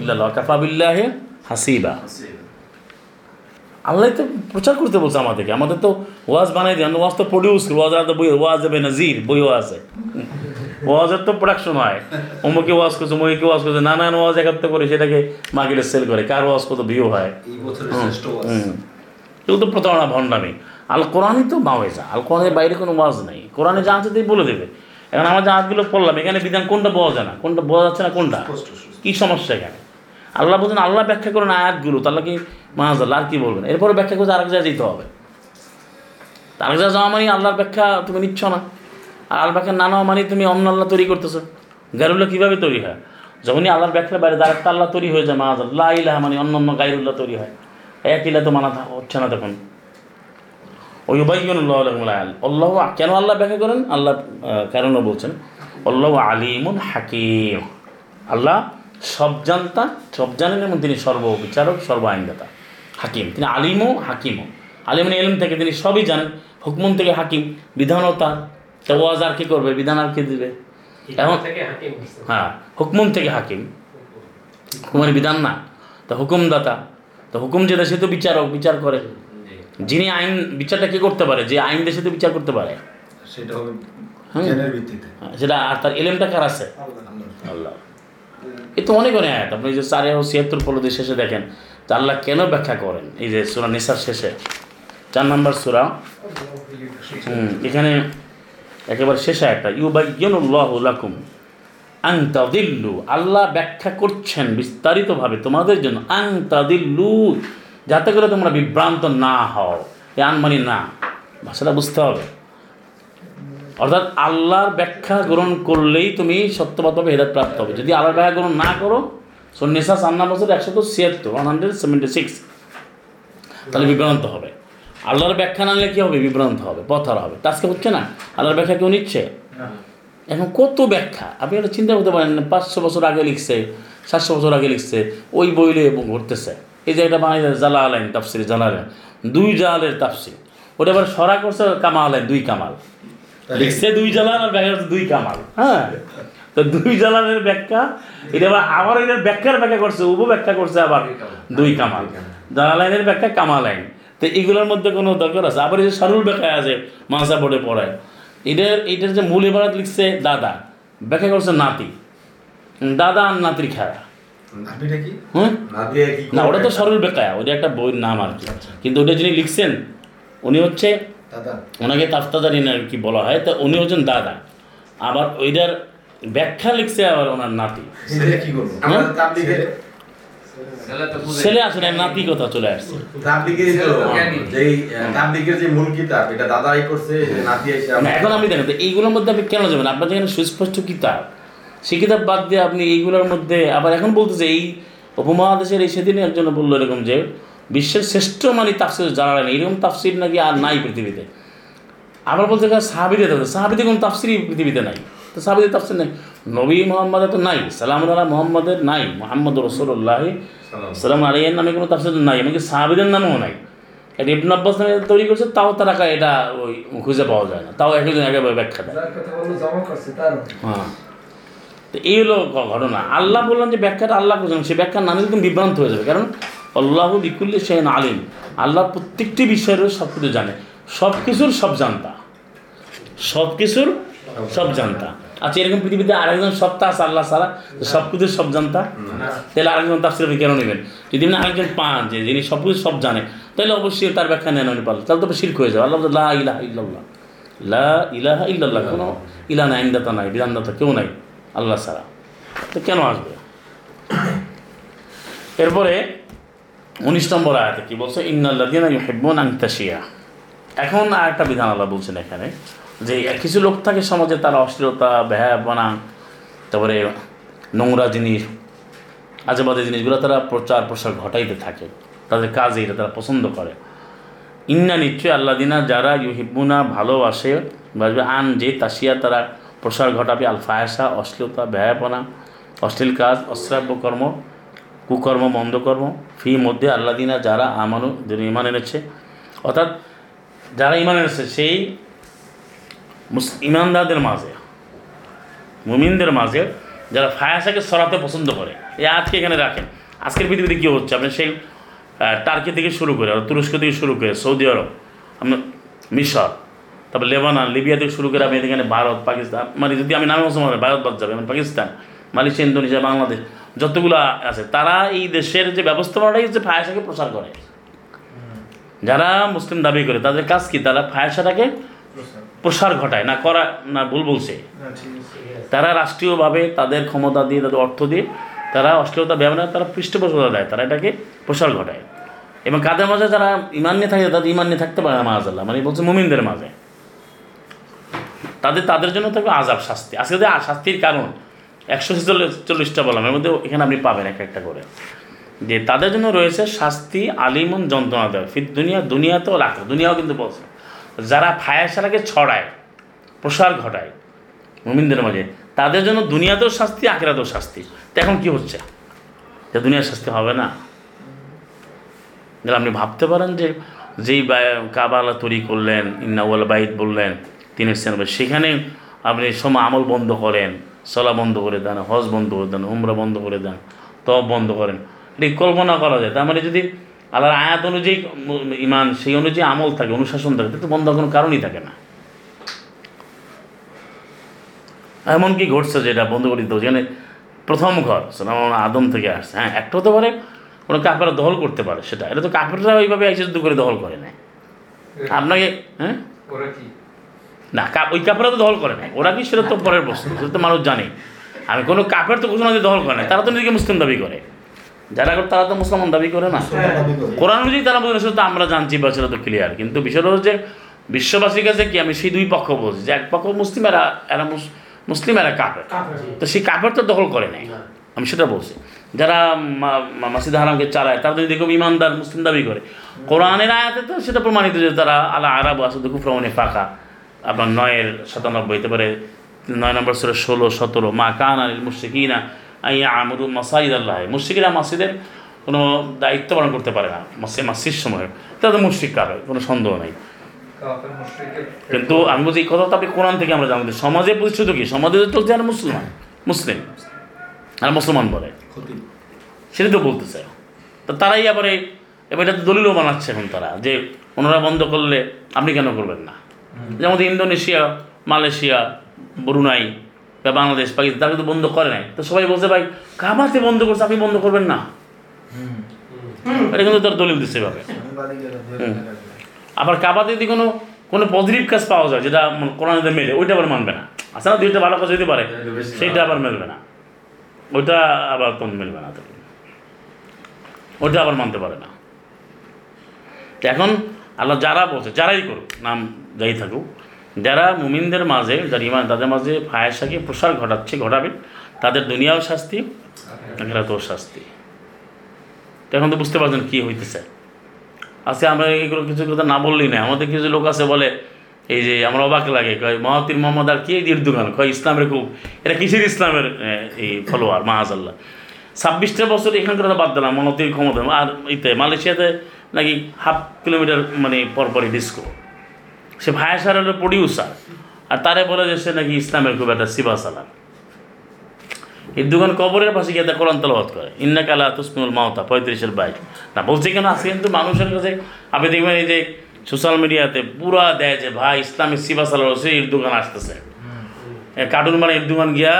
ইল্লাল্লাহ কাফা বিল্লাহি হাসিবা। আল্লাহ তো প্রচার করতে বলছে আমাদেরকে। আমাদের তো ওয়াজ বানাই আমরা ওয়াজ তো প্রডিউস ওয়াজ বই ওয়াজ হবে নাজির বইও আছে। ওয়াজের তো প্রোডাকশন হয়। অমুকে ওয়াজ করছে অমুকে ওয়াজ করছে নানান ওয়াজ একাত্তর করে সেটাকে মার্কেটে সেল করে। কার ওয়াজ কত ভিউ হয়? এই বছরের শ্রেষ্ঠ ওয়াজ। হুম। এগুলো তো প্রতারণা ভণ্ডামি। আল কোরআনই তো মাওয়েজা আল কোরআনের বাইরে কোনো ওয়াজ নেই। কোরআনে যা আছে তাই বলে দেবে। এখন আমার যে আয়াতগুলো পড়লাম এখানে বিধান কোনটা বোঝা যায় না? কোনটা বোঝা যাচ্ছে না কোনটা। কি সমস্যা এখানে? আল্লাহ বলছেন আল্লাহ ব্যাখ্যা করেন আয়াতগুলো তাহলে কি মাহাজাল্লাহ আর কি বলবেন? এরপরে ব্যাখ্যা করতে আরেক জায়গায় যেতে হবে। আরেক জায়গায় যাওয়া মানে আল্লাহর ব্যাখ্যা তুমি নিচ্ছ না। আর আল্লাহ ব্যাখ্যা না নেওয়া মানে তুমি অন্য আল্লাহ তৈরি করতেছো। গাইরুল্লাহ কীভাবে তৈরি হয়? যখনই আল্লাহর ব্যাখ্যার বাইরে আরেকটা আল্লাহ তৈরি হয়ে যায় মাহাজাল্লাহ ইলাহা মানে অন্য অন্য গাইরুল্লাহ তৈরি হয়। এক ইলা তো মানা হচ্ছে না তখন। ওই উবাইয়নুল্লাহ আল্লাহ কেন আল্লাহ ব্যাখ্যা করেন? আল্লাহ কারণও বলছেন। আল্লাহ আলিমুন হাকিম। আল্লাহ সব জানতা সব জানেন এবং তিনি সর্ববিচারক সর্ব আইনদাতা। হাকিম। তিনি আলিমও হাকিমও আলিম মানে এলম থেকে তিনি সবই জানেন। হুকমন থেকে হাকিম। বিধানও তার। তা ওয়াজ আর কি করবে? বিধান আর কি দিবে? এখন থেকে হ্যাঁ হুকমন থেকে হাকিম। হুকুমের বিধান না। তা হুকুমদাতা। তো হুকুম যেটা সে তো বিচারক বিচার করে। যিনি আইন বিচারটা কে করতে পারে? যে আইন দেশে তো বিচার করতে পারে? সেটা হবে জ্ঞানের ভিত্তিতে। হ্যাঁ, সেটা আর তার এলেমটা কার আছে? আল্লাহ। এ তো অনেক অনেক আয়াত। আপনি যে চারে ও ছিয়াত্তর পলদের শেষে দেখেন যে আল্লাহ কেন ব্যাখ্যা করেন? এই যে সুরা নিসার শেষে। চার নম্বর সুরা। হুম, এখানে একেবারে শেষে একটা ইউবাইয়নুল্লাহ লাকুম আং তাদিল্লু। আল্লাহ ব্যাখ্যা করছেন বিস্তারিতভাবে তোমাদের জন্য। আং তাদিল্লু যাতে করে তোমরা বিভ্রান্ত না হও এ আনমানি না। ভাষাটা বুঝতে হবে। অর্থাৎ আল্লাহর ব্যাখ্যা গ্রহণ করলেই তুমি সত্যবাদভাবে হেদাত প্রাপ্ত হবে। যদি আল্লাহর ব্যাখ্যা গ্রহণ না করো সন্ন্যাসা সান্না বছর একশো তো ছিয়াত্তর ওয়ান হান্ড্রেড সেভেন্টি সিক্স তাহলে বিভ্রান্ত হবে। আল্লাহর ব্যাখ্যা না নিলে কী হবে? বিভ্রান্ত হবে পথার হবে। আজকে হচ্ছে না? আল্লাহর ব্যাখ্যা কেউ নিচ্ছে? এখন কত ব্যাখ্যা? আপনি এটা চিন্তা করতে পারেন না, পাঁচশো বছর আগে লিখছে সাতশো বছর আগে লিখছে ওই বইলে ঘুরতেছে এই যে একটা বাঙালি জালা আলাইন তাফসির জালা আলাইন দুই জালের তাফসির। ওটা আবার সরা করছে কামা আলাইন দুই কামাল। লিখছে দুই জালাল আর ব্যাখ্যা করছে দুই কামাল। হ্যাঁ? তো দুই জালালের ব্যাখ্যা এটা আবার আবার এটার ব্যাখ্যার ব্যাখ্যা করছে উপ ব্যাখ্যা করছে আবার দুই কামাল। জালালাইনের ব্যাখ্যা কামালাইন। তো এগুলোর মধ্যে কোনো দরকার আছে? আবার এই যে সারুল ব্যাখ্যা আছে মাসা বোর্ডে পড়ায়। এটার এটার যে মূল এবারাত লিখছে দাদা। ব্যাখ্যা করছে নাতি। দাদা আর নাতির খেলা। নাভিটা কি? না দিয়ে কি না ওটা তো? সরল বেকায়া ওটা একটা বইয়ের নাম আর কি। কিন্তু ওটা যিনি লিখছেন উনি হচ্ছে দাদা। ওনাকে তাফতাদারি আর কি বলা হয় তো উনি হচ্ছেন দাদা। আবার ওইটার ব্যাখ্যা লিখছে আবার ওনার নাতি। ছেলে কি করব? ছেলে। আসলে নাতি কথা চলে আসছে। যে মূল কিতাব এটা দাদাই করছে নাতি এখন আপনি দেখেন তো এইগুলোর মধ্যে আপনি কেন যাবেন? আপনার যেখানে সুস্পষ্ট কিতাব সেই কিতাব বাদ দিয়ে আপনি এইগুলোর মধ্যে আবার এখন বলতেছে এই উপমহাদেশের এই সেদিনে একজন বলল এরকম যে বিশ্বের শ্রেষ্ঠ মানে তাফসির জানালেন এরকম তাফসির নাকি আর নাই পৃথিবীতে। আবার বলতে গেলে সাহাবিদের দেখো সাহাবিদের কোনো তাফসিরই পৃথিবীতে নাই। তো সাহাবিদের তাফসির নাই? নবী মোহাম্মদের তো নাই সালাম আল্লাহ মোহাম্মদের নাই মোহাম্মদ রসুল্লাহ সালাম আলিয়ার নামে কোনো তাফসির নাই এমনকি সাহাবিদের নামেও নাই। এটা ইবন আব্বাস নামে তৈরি করছে তাও তারা এটা ওই খুঁজে পাওয়া যায় না তাও একজন একেবারে ব্যাখ্যা দেয়। হ্যাঁ। তো এই হলো ঘটনা। আল্লাহ বললেন যে ব্যাখ্যাটা আল্লাহ করছেন, সে ব্যাখ্যা না নিলে তুমি বিভ্রান্ত হয়ে যাবে। কারণ আল্লাহ বিকুল্লি সেন আলিম। আল্লাহ প্রত্যেকটি বিষয়ের সব কিছু জানে। সব কিছুর সব জানতা। সব কিছুর সব জানতা। আচ্ছা এরকম পৃথিবীতে আরেকজন সত্তা আছে আল্লাহ সারা সব কিছুর সব জানতা? তাহলে আরেকজন তার আপনি কেন নেবেন? যদি আপনি আরেকজন পান যে, যিনি সব কিছু সব জানে, তাহলে অবশ্যই তার ব্যাখ্যা নেন পারলেন তাহলে তো শির্ক হয়ে যাবে। আল্লাহ লা ইলাহা ইল্লাল্লাহ। লা ইলাহা ইল্লাল্লাহ কোনো ইলা নাই আইনদাতা নাই, বিধানদাতা কেউ নাই। আল্লাহ ছাড়া। তো কেন আসবে? এরপরে উনিশ নম্বর আয়াতে কি বলছে? ইন্নাল্লাদিনা ইউহিব্বুন আন তাশিয়া। এখন আর একটা বিধান আল্লাহ বলছেন এখানে, যে কিছু লোক থাকে সমাজে, তারা অশ্লীলতা ব্যয়াপনা তারপরে নোংরা জিনিস, আজেবাজে জিনিসগুলো তারা প্রচার প্রসার ঘটাইতে থাকে। তাদের কাজে এটা তারা পছন্দ করে। ইন্না নিশ্চয় আল্লাহ দিনা যারা ইউহিব্বুনা ভালোবাসে বাসবে আন যে তাসিয়া তারা প্রসার ঘটাবে আল ফায়সা অশ্লীলতা, ব্যয়াপনা, অশ্লীল কাজ, অশ্রাব্য কর্ম, কুকর্ম মন্দকর্ম ফি মধ্যে আল্লাহ দিনা যারা আমানু যারা ইমান এনেছে। অর্থাৎ যারা ইমান এনেছে, সেই ইমানদারদের মাঝে, মুমিনদের মাঝে যারা ফায়াসাকে সরাতে পছন্দ করে, এই আজকে এখানে রাখেন। আজকের পৃথিবীতে কী হচ্ছে? আপনি সেই টার্কি থেকে শুরু করে, আর তুরস্ক থেকে শুরু করে সৌদি আরব আপনার মিশর তারপর লেবানন লিবিয়া থেকে শুরু করে আপনি এখানে ভারত পাকিস্তান মানে যদি আমি নামে মুসলমান ভারত বাদ যাবে মানে পাকিস্তান মালয়েশিয়া ইন্দোনেশিয়া বাংলাদেশ যতগুলো আছে তারা এই দেশের যে ব্যবস্থাপনাটাই হচ্ছে ফায়াসাকে প্রচার করে। যারা মুসলিম দাবি করে তাদের কাজ কি? তারা ফায়াসাটাকে প্রসার ঘটায় না করা না ভুল বলছে। তারা রাষ্ট্রীয়ভাবে তাদের ক্ষমতা দিয়ে তাদের অর্থ দিয়ে তারা অশ্লীলতা ব্যবহার তারা পৃষ্ঠপোষকতা দেয় তারা এটাকে প্রসার ঘটায়। এবং কাদের মাঝে যারা ইমান নিয়ে থাকে তাদের ইমান নিয়ে থাকতে পারে না মানে বলছে মুমিনদের মাঝে। তাদের তাদের জন্য থাকবে আজাব শাস্তি। আজকে যে শাস্তির কারণ, একশো চল্লিশটা বললাম, এর মধ্যে এখানে আপনি পাবেন এক একটা করে। যে তাদের জন্য রয়েছে শাস্তি, আলিমন যন্ত্রণা দেয় ফির দুনিয়া, দুনিয়াতেও রাখে, দুনিয়াও কিন্তু বলছে। যারা ফায়াসারাকে ছড়ায়, প্রসার ঘটায়, মুমিনদের মাঝে, তাদের জন্য দুনিয়াতেও শাস্তি, আখেরাতেও শাস্তি। তো এখন কি হচ্ছে? যে দুনিয়ার শাস্তি হবে না? যেটা আপনি ভাবতে পারেন যে, যেই কাবালা তৈরি করলেন ইন্নাউল বাইত বললেন তিনি সেখানে সেখানে আপনি সময় আমল বন্ধ করেন সলা বন্ধ করে দেন হজ বন্ধ করে দেন উমরা বন্ধ করে দেন তব বন্ধ করেন। এটি কল্পনা করা যায়। তার মানে যদি আল্লাহর আয়াত অনুযায়ী ইমান সেই অনুযায়ী আমল থাকে অনুশাসন থাকে তো বন্ধ কোনো কারণই থাকে না। এমন কি ঘটছে যেটা বন্ধ করে দিতে যেখানে প্রথম ঘর আদম থেকে আসছে। হ্যাঁ একটা হতে পারে কোনো কাপড় দখল করতে পারে সেটা। এটা তো কাপড়রা ওইভাবে শুধু করে দখল করে নেয়। আপনাকে হ্যাঁ? না ওই কাপড়রা তো দখল করে নাই। ওরা কি সেটা তো পরের প্রশ্ন সেটা তো মানুষ জানে। আমি কোনো কাপের তো ঘোষণা দিয়ে দখল করে না তারা তো নিজেকে মুসলিম দাবি করে। যারা করে তারা তো মুসলমান দাবি করে না। কোরআন অনুযায়ী তারা বলে সেটা তো আমরা জানছি বা সেটা তো ক্লিয়ার কিন্তু বিষয়টা হচ্ছে যে বিশ্ববাসীর কাছে কি আমি সেই দুই পক্ষ বলছি যে এক পক্ষ মুসলিম এরা এরা মুস- মুসলিম এরা কাপড় তো সেই কাপের তো দখল করে নাই। আমি সেটা বলছি। যারা মাসিদ হারামকে চালায় তারা যদি দেখো ইমানদার মুসলিম দাবি করে। কোরআনের আয়াতে তো সেটা প্রমাণিত যে তারা আলা আরব আসুদ কুফরমনে ফাঁকা আপনার নয়ের সাতানব্বই পারে নয় নম্বর সুরে ষোলো সতেরো। মা কান আলিল মুশিকিনা আইয়া আমরু মাসাইদ আল্লাহ মুশিকিরা মাসিদের কোনো দায়িত্ব পালন করতে পারে না মাসে মাসির সময় তারা তো মুশিক কাবে কোনো সন্দেহ নেই। কিন্তু আমি বলছি এই কথা তো আপনি কোরআন থেকে আমরা জানতে সমাজে প্রতিষ্ঠিত কি? সমাজে তো চলছে আর মুসলমান মুসলিম আর মুসলমান বলে। সেটা তো বলতে চাই। তো তারাই আবার এই এবার এটা তো দলিলও বানাচ্ছে এখন তারা যে ওনারা বন্ধ করলে আপনি কেন করবেন না? যেমন ইন্দোনেশিয়া মালয়েশিয়া ব্রুনাই বা বাংলাদেশ পাকিস্তান তারা কিন্তু বন্ধ করে নাই। তো সবাই বলছে ভাই কাবাতে বন্ধ করছে আপনি বন্ধ করবেন না। এটা কিন্তু তার দলিল দিচ্ছে এভাবে। আবার কাবাতে যদি কোনো কোনো পজিটিভ কাজ পাওয়া যায় যেটা কোরআনে মেলে ওইটা আবার মানবে না। আসলে না দুইটা ভালো কাজ হইতে পারে সেইটা আবার মেলবে না। ওইটা আবার কোন মেলবে না। ওইটা আবার মানতে পারে না। এখন আল্লাহ যারা বলছে, যারাই করুক, নাম যাই থাকুক, যারা মুমিনদের মাঝে, যারা ইমান তাদের মাঝে ফায়াসাকে প্রসার ঘটাচ্ছে, ঘটাবে, তাদের দুনিয়াও শাস্তি, আখেরাতেও শাস্তি। এখন তো বুঝতে পারছেন কী হইতেছে। আজকে আমরা এগুলো কিছু কথা না বললি না আমাদের কিছু লোক আছে বলে, এই যে আমরা অবাক লাগে, কয় মহাতির মোহাম্মদ আর কি এর দোকান কয়, ইসলামের খুব, এটা কিসের ইসলামের এই ফলোয়ার? মাহাজাল্লাহ। ছাব্বিশটা বছর এখানকার বাদ দিলাম, মনতির ক্ষমতা। আর ইতে, মালয়েশিয়াতে নাকি হাফ কিলোমিটার মানে পরপরই ডিস্কো সে ভায়াসার হলো প্রডিউসার আর তারে বলে যে সে নাকি ইসলামের খুব একটা সিবা সালার ঈদ দোকান কবরের পাশে গিয়ে তা কোরআন তেলাওয়াত করে। ইন্না কালা তুসমিউল মাওতা পঁয়ত্রিশের বাইশ না, বলছে কেন, আজকে কিন্তু মানুষের কাছে আপনি দেখবেন এই যে সোশ্যাল মিডিয়াতে পুরা দেয় যে ভাই ইসলামের সিবা সালার হচ্ছে ঈদ দোকান আসতেছে। কার্টুন মানে ঈদ দোকান গিয়া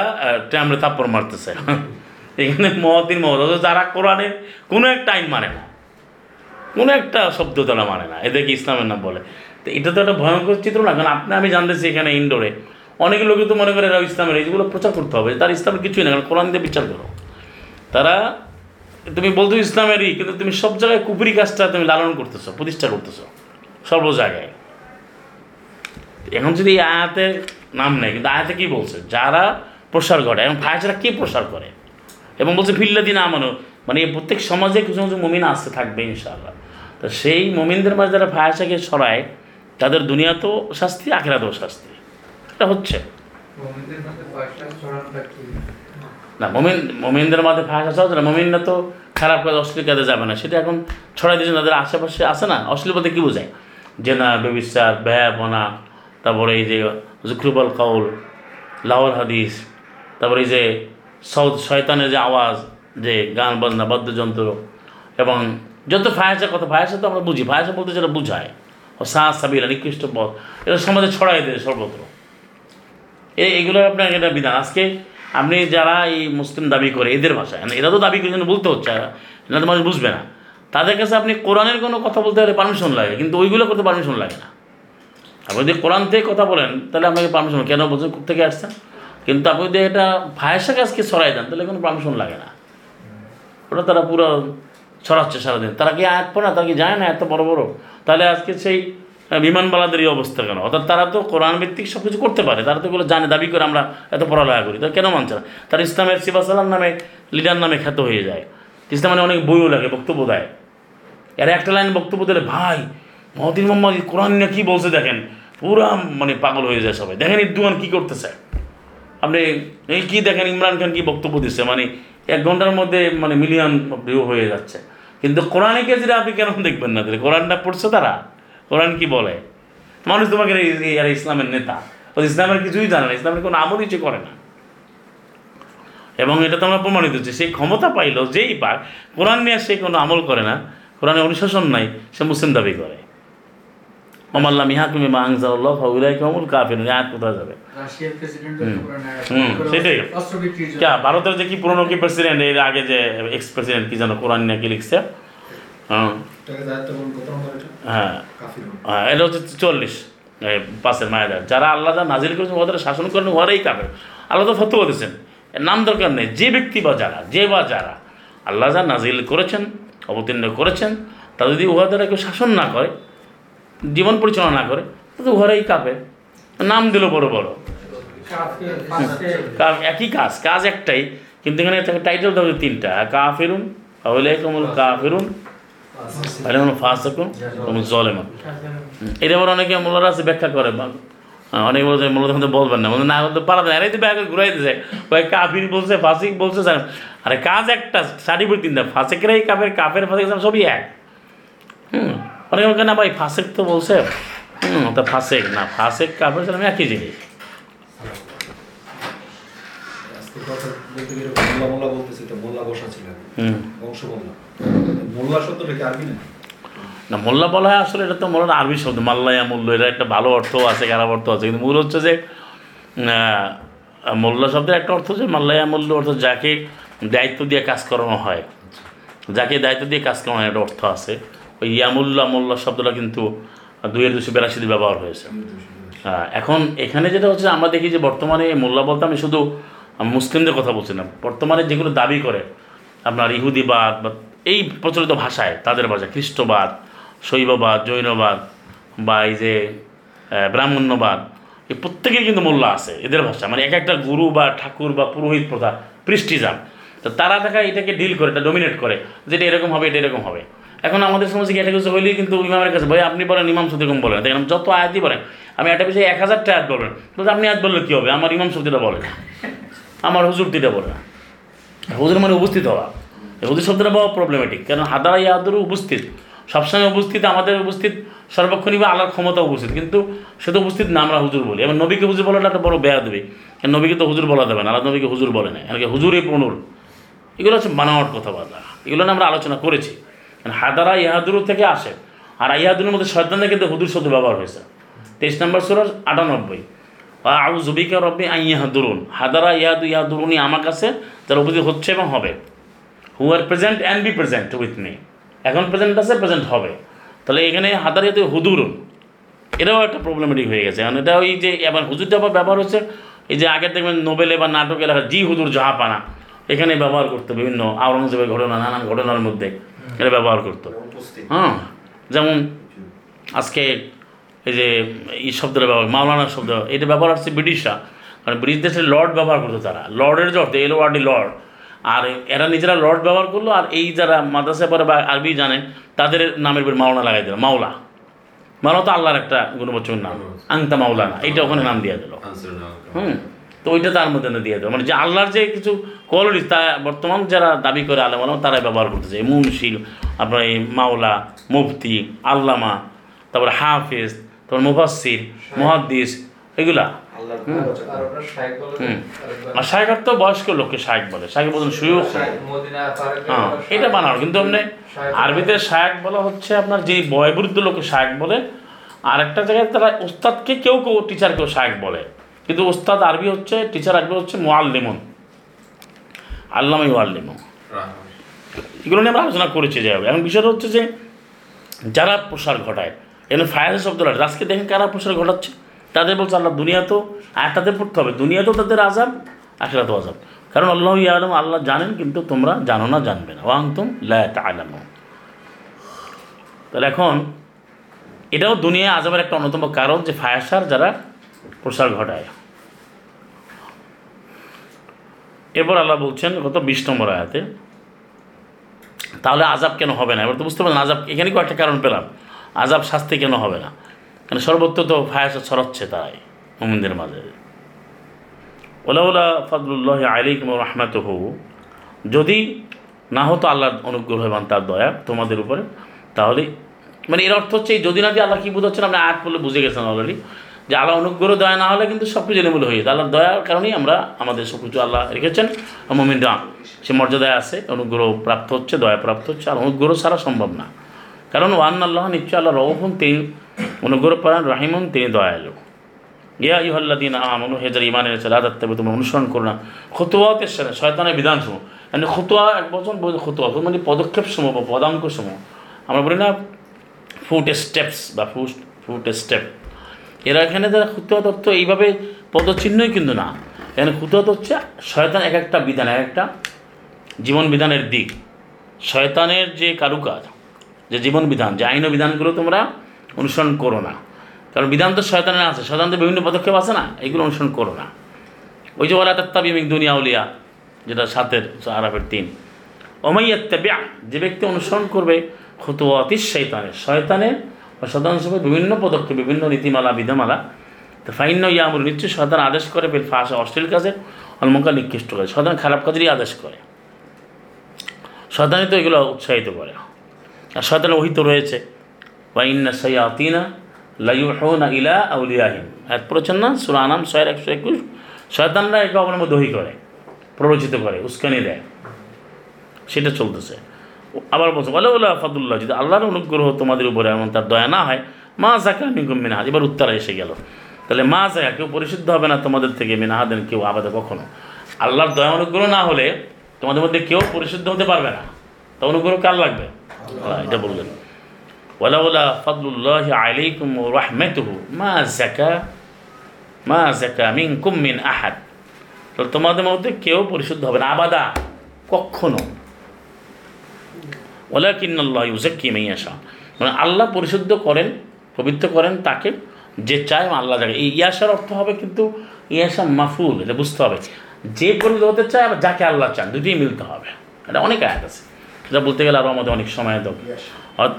ট্যামরে থাপ্পড় মারতেছে। এখানে মহতিন মহত, অথচ যারা কোরআনের কোনো একটা আইন মানে না। কোনো একটা শব্দ তারা মানে না। এদেরকে ইসলামের নাম বলে। তো এটা তো একটা ভয়ঙ্কর চিত্র না, কারণ আপনি, আমি জানতেছি এখানে ইনডোরে। অনেক লোকে তো মনে করে এরা ইসলামের এইগুলো প্রচার করতে হবে, তার ইসলামের কিছুই না, কারণ কোরআন দিয়ে বিচার করো। তারা, তুমি বলতো ইসলামেরই, কিন্তু তুমি সব জায়গায় কুপুরি কাজটা তুমি লালন করতেছো, প্রতিষ্ঠা করতেছো, সর্ব জায়গায়। এখন যদি এই আয়াতের নাম নেই কিন্তু আয়াতে কী বলছে? যারা প্রসার করে এবং ফায়াসেরা কি প্রসার করে? এবং বলছে ফিল্লা দিন আমানো মানে প্রত্যেক সমাজে কিছু কিছু মমিন আসতে থাকবে ইনশাআল্লাহ। তো সেই মমিনদের মাঝে যারা ফায়াসাকে সরায় তাদের দুনিয়াতেও শাস্তি আখেরাতেও শাস্তি। এটা হচ্ছে। না মমিন মমিনদের মাঝে ফায়াসা সহজ না মমিনরা তো খারাপ কাজ অশ্লীল কাজে যাবে না। সেটা এখন ছড়াই দিয়েছে তাদের আশেপাশে আসে না? অশ্লীল বলতে কী বোঝায়? জেনা বেবিচার ব্যয়াপনা তারপরে এই যে জুকরুবল কাউল লাহোর হাদিস তারপরে এই যে সৌদ শয়তানের যে আওয়াজ যে গান বাজনা বাদ্যযন্ত্র এবং যত ফায়াসা কথা ফায়াসা তো আমরা বুঝি। ফায়াসা বলতে যেটা বুঝায় ও সাহ সাবিলা নিকৃষ্ট পথ এটা সমাজে ছড়াই দেয় সর্বত্র। এই এগুলো আপনার এটা বিধান। আজকে আপনি যারা এই মুসলিম দাবি করে, এদের ভাষায় মানে এরা তো দাবি করে বলতে হচ্ছে, এরা তো মানুষ বুঝবে না। তাদের কাছে আপনি কোরআনের কোনো কথা বলতে গেলে পারমিশন লাগে, কিন্তু ওইগুলো করতে পারমিশন লাগে না। আপনি যদি কোরআন থেকে কথা বলেন, তাহলে আপনাকে পারমিশন কেন? বলছেন থেকে আসছেন? কিন্তু আপনি যদি এটা ফায়াসা কাজকে ছড়াই দেন, তাহলে কোনো পারমিশন লাগে না। ওটা তারা পুরো ছড়াচ্ছে সারাদিন। তারা কি আয়াত পড়ে না? তারা কি যায় না এত বড় বড়? তাহলে আজকে সেই বিমানবালাদের এই অবস্থা কেন? অর্থাৎ তারা তো কোরআন ভিত্তিক সব কিছু করতে পারে। তারা তো এগুলো জানে, দাবি করে আমরা এত পড়ালেখা করি। তারা কেন মানছে না? তারা ইসলামের সিবাসালাম নামে, লিডার নামে খ্যাত হয়ে যায়। ইসলাম মানে অনেক বইও লাগে, বক্তব্য দেয়। এর একটা লাইন বক্তব্য দিলে, ভাই মহদিন মোহাম্মদ কোরআন নিয়ে কী বলছে দেখেন? পুরা মানে পাগল হয়ে যায় সবাই। দেখেন ইদুয়ান কী করতেছে? আপনি এই কী দেখেন, ইমরান খান কী বক্তব্য দিচ্ছে মানে এক ঘণ্টার মধ্যে মানে মিলিয়ন ভিউ হয়ে যাচ্ছে। কিন্তু কোরআনে কেজিরা আপনি কেন দেখবেন না? তাহলে কোরআনটা পড়ছে তারা। কোরআন কি বলে? মানুষ তোমাকে ইসলামের নেতা। ও ইসলামের কিছুই জানে না, ইসলামের কোনো আমলই সে করে না। এবং এটা তো আমরা প্রমাণিত হচ্ছে সেই ক্ষমতা পাইল, যেই পাক, কোরআন নিয়ে সে কোনো আমল করে না। কোরআনে অনুশাসন নাই, সে মুসলিম দাবি করে। মামাল্লাম ইহা তুমি মা আংজাউল্লাহ ফাউলাই কমুল কাফির আয়াত কোথায় যাবে? সেটাই। ক্যা ভারতের যে কি পুরনো কি প্রেসিডেন্ট এর আগে যে এক্স প্রেসিডেন্ট কি যেন কোরআন কি লিখছে? হ্যাঁ। হ্যাঁ এটা হচ্ছে চল্লিশ পাশের মায়েদের যারা আল্লাহ নাজিল করেছেন ওদের শাসন করেন ওরাই কাবে আল্লাহ তো ফতোয়া দিয়েছেন। নাম দরকার নেই। যে ব্যক্তি বা যারা যে বা যারা আল্লাহ যা নাজিল করেছেন অবতীর্ণ করেছেন তা যদি উহাদের কেউ শাসন না করে জীবন পরিচালনা না করে তো ঘরেই কাবে নাম দিল বড় বড়। একই কাজ কাজ একটাই, কিন্তু এখানে টাইটেল দেওয়া তিনটা, কাফেরুন তাহলে কমল কাফেরুন তাহলে কোনো ফাঁসেকুন কমল জলেমান। এটা আবার অনেকে মোল্লারা আছে, ব্যাখ্যা করে অনেকে বলছে মোল্লা তখন তো বলবেন না না বলতে পারা যায় আরে তো ব্যাগ ঘুরাই দিছে। ওই কাফির বলছে, ফাসিক বলছে। আরে কাজ একটা সার্টিফিকেট তিনটা, ফাসেকরাই কাপের কাপের ফাসেক, সবই এক। হুম। অনেকে বলছে না ভাই ফাসেক তো বলছে তা ফাসেক না ফাসেক কাফের আমি একই জিনিস মোল্লা মোল্লা মোল্লা মোল্লা মোল্লা না মোল্লা বলা হয় আসলে এটা তো মোল্লার আরবি শব্দ মাল্লায়া মূল্য এটা একটা ভালো অর্থ আছে খারাপ অর্থ আছে কিন্তু মূল হচ্ছে যে মোল্লা শব্দের একটা অর্থ হচ্ছে মাল্লায়া মূল্য অর্থ যাকে দায়িত্ব দিয়ে কাজ করানো হয় যাকে দায়িত্ব দিয়ে কাজ করানো হয় একটা অর্থ আছে ওই ইয়ামুল্লা মোল্লা শব্দটা কিন্তু দুইয়ের দুশো বিরাশিতে ব্যবহার হয়েছে। হ্যাঁ, এখন এখানে যেটা হচ্ছে আমরা দেখি যে বর্তমানে মোল্লা বলতে আমি শুধু মুসলিমদের কথা বলছি না বর্তমানে যেগুলো দাবি করে আপনার ইহুদিবাদ বা এই প্রচলিত ভাষায় তাদের ভাষা খ্রিস্টবাদ শৈববাদ জৈনবাদ বা এই যে ব্রাহ্মণ্যবাদ এই প্রত্যেকেই কিন্তু মোল্লা আছে এদের ভাষা মানে এক একটা গুরু বা ঠাকুর বা পুরোহিত প্রথা পৃষ্টিজান। তো তারা দেখা এটাকে ডিল করে এটা ডোমিনেট করে যেটা এরকম হবে এটা এরকম হবে। এখন আমাদের সমাজে কি কিছু হইলেই কিন্তু ইমামের কাছে, ভাই, আপনি বলেন, ইমাম সত্যি এরকম বলেন দেখেন, যত আয়াতই বলেন, আমি একটা বিষয়ে এক হাজারটা আয়াত বলবেন তো আপনি আয়াত বললে কী হবে? আমার ইমাম সত্যিটা বলে। না আমার হুজুরটিটা বলে। না হুজুর মানে উপস্থিত হওয়া। হুজুর শব্দটা বড় প্রবলেমেটিক কারণ হাদারা ইয়াদুর উপস্থিত। সবসময় উপস্থিত, আমাদের উপস্থিত, সর্বক্ষণই বা আল্লাহর ক্ষমতা উপস্থিত। কিন্তু সে তো উপস্থিত না, আমরা হুজুর বলি। এবং নবীকে হুজুর বলাটা একটা বড় বেয়া দেবে কারণ নবীকে তো হুজুর বলা দেবে না আল্লাহ নবীকে হুজুর বলে না এনাকে হুজুরে প্রণুর এগুলো হচ্ছে বানাওয়ার কথাবার্তা। এগুলো নিয়ে আমরা আলোচনা করেছি। হাদারা ইহাদুরু থেকে আসে। আর ইহাদুরের মধ্যে শয়তানের কিন্তু হুদুর শব্দ ব্যবহার হয়েছে। তেইশ নম্বর সুরার আটানব্বই। আউ জুবিকা রব্বি আই ইহাদুরুন হাদারা ইহাদু ইহাদুরুনি আমার কাছে যারা উপস্থিত হচ্ছে এবং হবে। Who are present and be present with me এখন প্রেজেন্ট আছে প্রেজেন্ট হবে। তাহলে এখানে হাদার ইয়াতে হুদুরুন। এটাও একটা প্রবলেমেটিক হয়ে গেছে। কারণ এটা ওই যে এবার হুজুরটা আবার ব্যবহার হচ্ছে। এই যে আগে দেখবেন নোবেলে বা নাটকে লেখা জি হুদুর জাহাপানা। এখানে ব্যবহার করতো বিভিন্ন আওরঙ্গজেবের ঘটনা, নানান ঘটনার মধ্যে। এটা ব্যবহার করতো। হ্যাঁ যেমন আজকে এই যে এই শব্দটা ব্যবহার মাওলানা শব্দ এটা ব্যবহার হচ্ছে ব্রিটিশরা। কারণ ব্রিটিশ দেশে লর্ড ব্যবহার করতো তারা। লর্ডের যে অর্থ এল ওয়ার্ডি লর্ড। আর এরা নিজেরা লর্ড ব্যবহার করল আর এই যারা মাদ্রাসা পরে বা আরবি জানেন তাদের নামের উপর মাওলানা লাগাই দিল মাওলা। মাওলা তো আল্লাহর একটা গুণবচন নাম। আংতা মাওলানা এইটা ওখানে নাম দিয়ে দিল। হুম? তো ওইটা তার মধ্যে না দিয়ে দেবো মানে যে আল্লাহর যে কিছু কোয়ালিটিস তা বর্তমান যারা দাবি করে আলেম আলম তারাই ব্যবহার করতেছে। মুনশিল আপনার এই মাওলা মুফতি আল্লামা তারপরে হাফিজ তারপর মুফাসির মুহাদ্দিস এগুলা। আর শায়খার তো বয়স্ক লোককে শায়েক বলে। শায়েক বলেন সুয়োগ হ্যাঁ এটা বানানো। কিন্তু আপনি। আরবিতে শায়েক বলা হচ্ছে আপনার যে বয়বৃদ্ধ লোককে শায়েক বলে। আর একটা জায়গায় তারা উস্তাদকে কেউ কেউ টিচারকেও শায়েক বলে। কিন্তু ওস্তাদ আরবি হচ্ছে টিচার আরবি হচ্ছে মোয়াল্লিমন আল্লামা মোয়াল্লিমন এগুলো নিয়ে আমরা আলোচনা করেছি যে এখন বিষয়টা হচ্ছে যে যারা প্রসার ঘটায় এখানে ফায়ার শব্দটা আজকে দেখেন কারা প্রসার ঘটাচ্ছে? তাদের বলছে আল্লাহ দুনিয়া তো আয়াতটাতে পড়তে হবে। দুনিয়াতেও তাদের আজাব আখেরাতেও আজাব কারণ আল্লাহ আলম আল্লাহ জানেন কিন্তু তোমরা জানো না জানবে না। ওয়াং তুম লাম তাহলে এখন এটাও দুনিয়া আজাবের একটা অন্যতম কারণ যে ফায়াসার যারা প্রসার ঘটায়। এরপর আল্লাহ বলছেন কত বিশ নম্বর আয়াতে, তাহলে আজাব কেন হবে না? এবার তো বুঝতে পারলেন আজাব এখানে কয়েকটা কারণ পেলাম। আজাব শাস্তি কেন হবে না? কারণ সর্বত্র তো ফায়াসা ছড়াচ্ছে তাই, মোমিনদের মাঝে। ওলাউলা ফজলুল্লাহ আলিকুম রহমাত যদি না হতো আল্লাহর অনুগ্রহ এবং তার দয়া তোমাদের উপরে, তাহলে মানে এর অর্থ হচ্ছে যদি না দিয়ে আল্লাহ কী বুঝাচ্ছেন? আপনি আয়াত বলে বুঝে গেছেন অলরেডি যে আল্লাহ অনুগ্রহ, দয়া না হলে কিন্তু সব কিছু এলোমেলো হয়ে যেত আল্লাহর দয়ার কারণেই আমরা আমাদের সব কিছু আল্লাহ রেখেছেন। মোমিনরা, সে মর্যাদায় আছে, অনুগ্রহ প্রাপ্ত হচ্ছে, দয়া প্রাপ্ত হচ্ছে, আর অনুগ্রহ ছাড়া সম্ভব না। কারণ ওয়ান আল্লাহ নিশ্চয় আল্লাহ রহম তিনি অনুগ্রহ পান রাহিমন, তিনি দয়ালু। ইয়া ইহল্লাদিন আমনু হেজার ইমান এনেছে রাদার তবে তোমরা অনুসরণ করো না। খতুয়াতের সাথে শয়তানের বিধান সমূহ মানে খতুয়া এক বছর বলছে খতুয়া মানে পদক্ষেপ সমূহ বা পদাঙ্ক সমূহ আমরা বলি না ফুট স্টেপস বা ফুট ফুট স্টেপ এরা এখানে যারা খুতুয়া তত্ত্ব, এইভাবে পদচিহ্নই কিন্তু না। এখানে খুতুয়া হচ্ছে শয়তান এক একটা বিধান, এক একটা জীবন বিধানের দিক। শয়তানের যে কারুকাজ, যে জীবন বিধান, যে আইন বিধানগুলো তোমরা অনুসরণ করো না। কারণ বিধান তো শয়তানের আছে, শয়তান তো বিভিন্ন পদক্ষেপ আছে না, এগুলো অনুসরণ করো না। ওই যে ওরা তাত্তাবিমিক দুনিয়া উলিয়া যেটা সাতের, আরাফের তিন। অমাইয়াত্তাবিয়া যে ব্যক্তি অনুসরণ করবে খুতুয়াতিস শৈতানের শয়তানের বা শয়তান হিসেবে বিভিন্ন পদক্ষেপ, বিভিন্ন নীতিমালা বিধামালা তো ফাইন্য ইয়ামুর নিশ্চয় শয়তান আদেশ করে ফের ফাঁস অশ্লীল কাজে অলমঙ্কা নিকৃষ্ট করে। শয়তান খারাপ কাজেরই আদেশ করে। শয়তানই তো এগুলো উৎসাহিত করে। আর শয়তানের ওহিত রয়েছে। বা ইন্না সৈয়াতিনা লাইউহনা ইলা আউলিয়াহিম। এক পড়েছেন না? সুরানাম ছয়ের একশো একুশ। শয়তানরা একে মধ্যে দহি করে, প্ররোচিত করে, উস্কানি দেয়। সেটা চলতেছে। আবার বলছে বলে বলে ফাদুল্লাহ, যদি আল্লাহর অনুগ্রহ তোমাদের উপরে এমন তার দয়া না হয়, মা জাকা মিনকুম মিনাহাদ এবার উত্তরা এসে গেল। তাহলে মা জাকা কেউ পরিশুদ্ধ হবে না তোমাদের থেকে মিনাহাদেন কেউ আবাদে কখনো? আল্লাহর দয়া অনুগ্রহ না হলে তোমাদের মধ্যে কেউ পরিশুদ্ধ হতে পারবে না। তা অনুগ্রহ কার লাগবে? এটা বললেন। ওলাউলা ফদলুল্লাহ আলাইকুম রহমেতুহু, মা জাকা মা জাকা মিনকুম মিন আহাদ। তোমাদের মধ্যে কেউ পরিশুদ্ধ হবে না, আবাদা কখনো? ওলাকিন্নাল্লাহ ইউজাক্কি মাইয়াশা। মানে আল্লাহ পরিশুদ্ধ করেন পবিত্র করেন তাকে যে চায় আল্লাহ জায়গায় এই ইয়াসার অর্থ হবে কিন্তু ইয়াসা মাফুল এটা বুঝতে হবে। যে পরিশুদ্ধ হতে চায় আবার যাকে আল্লাহ চান দুটোই মিলতে হবে। এটা অনেক আয়াত আছে। সেটা বলতে গেলে আরও আমাদের অনেক সময় দেব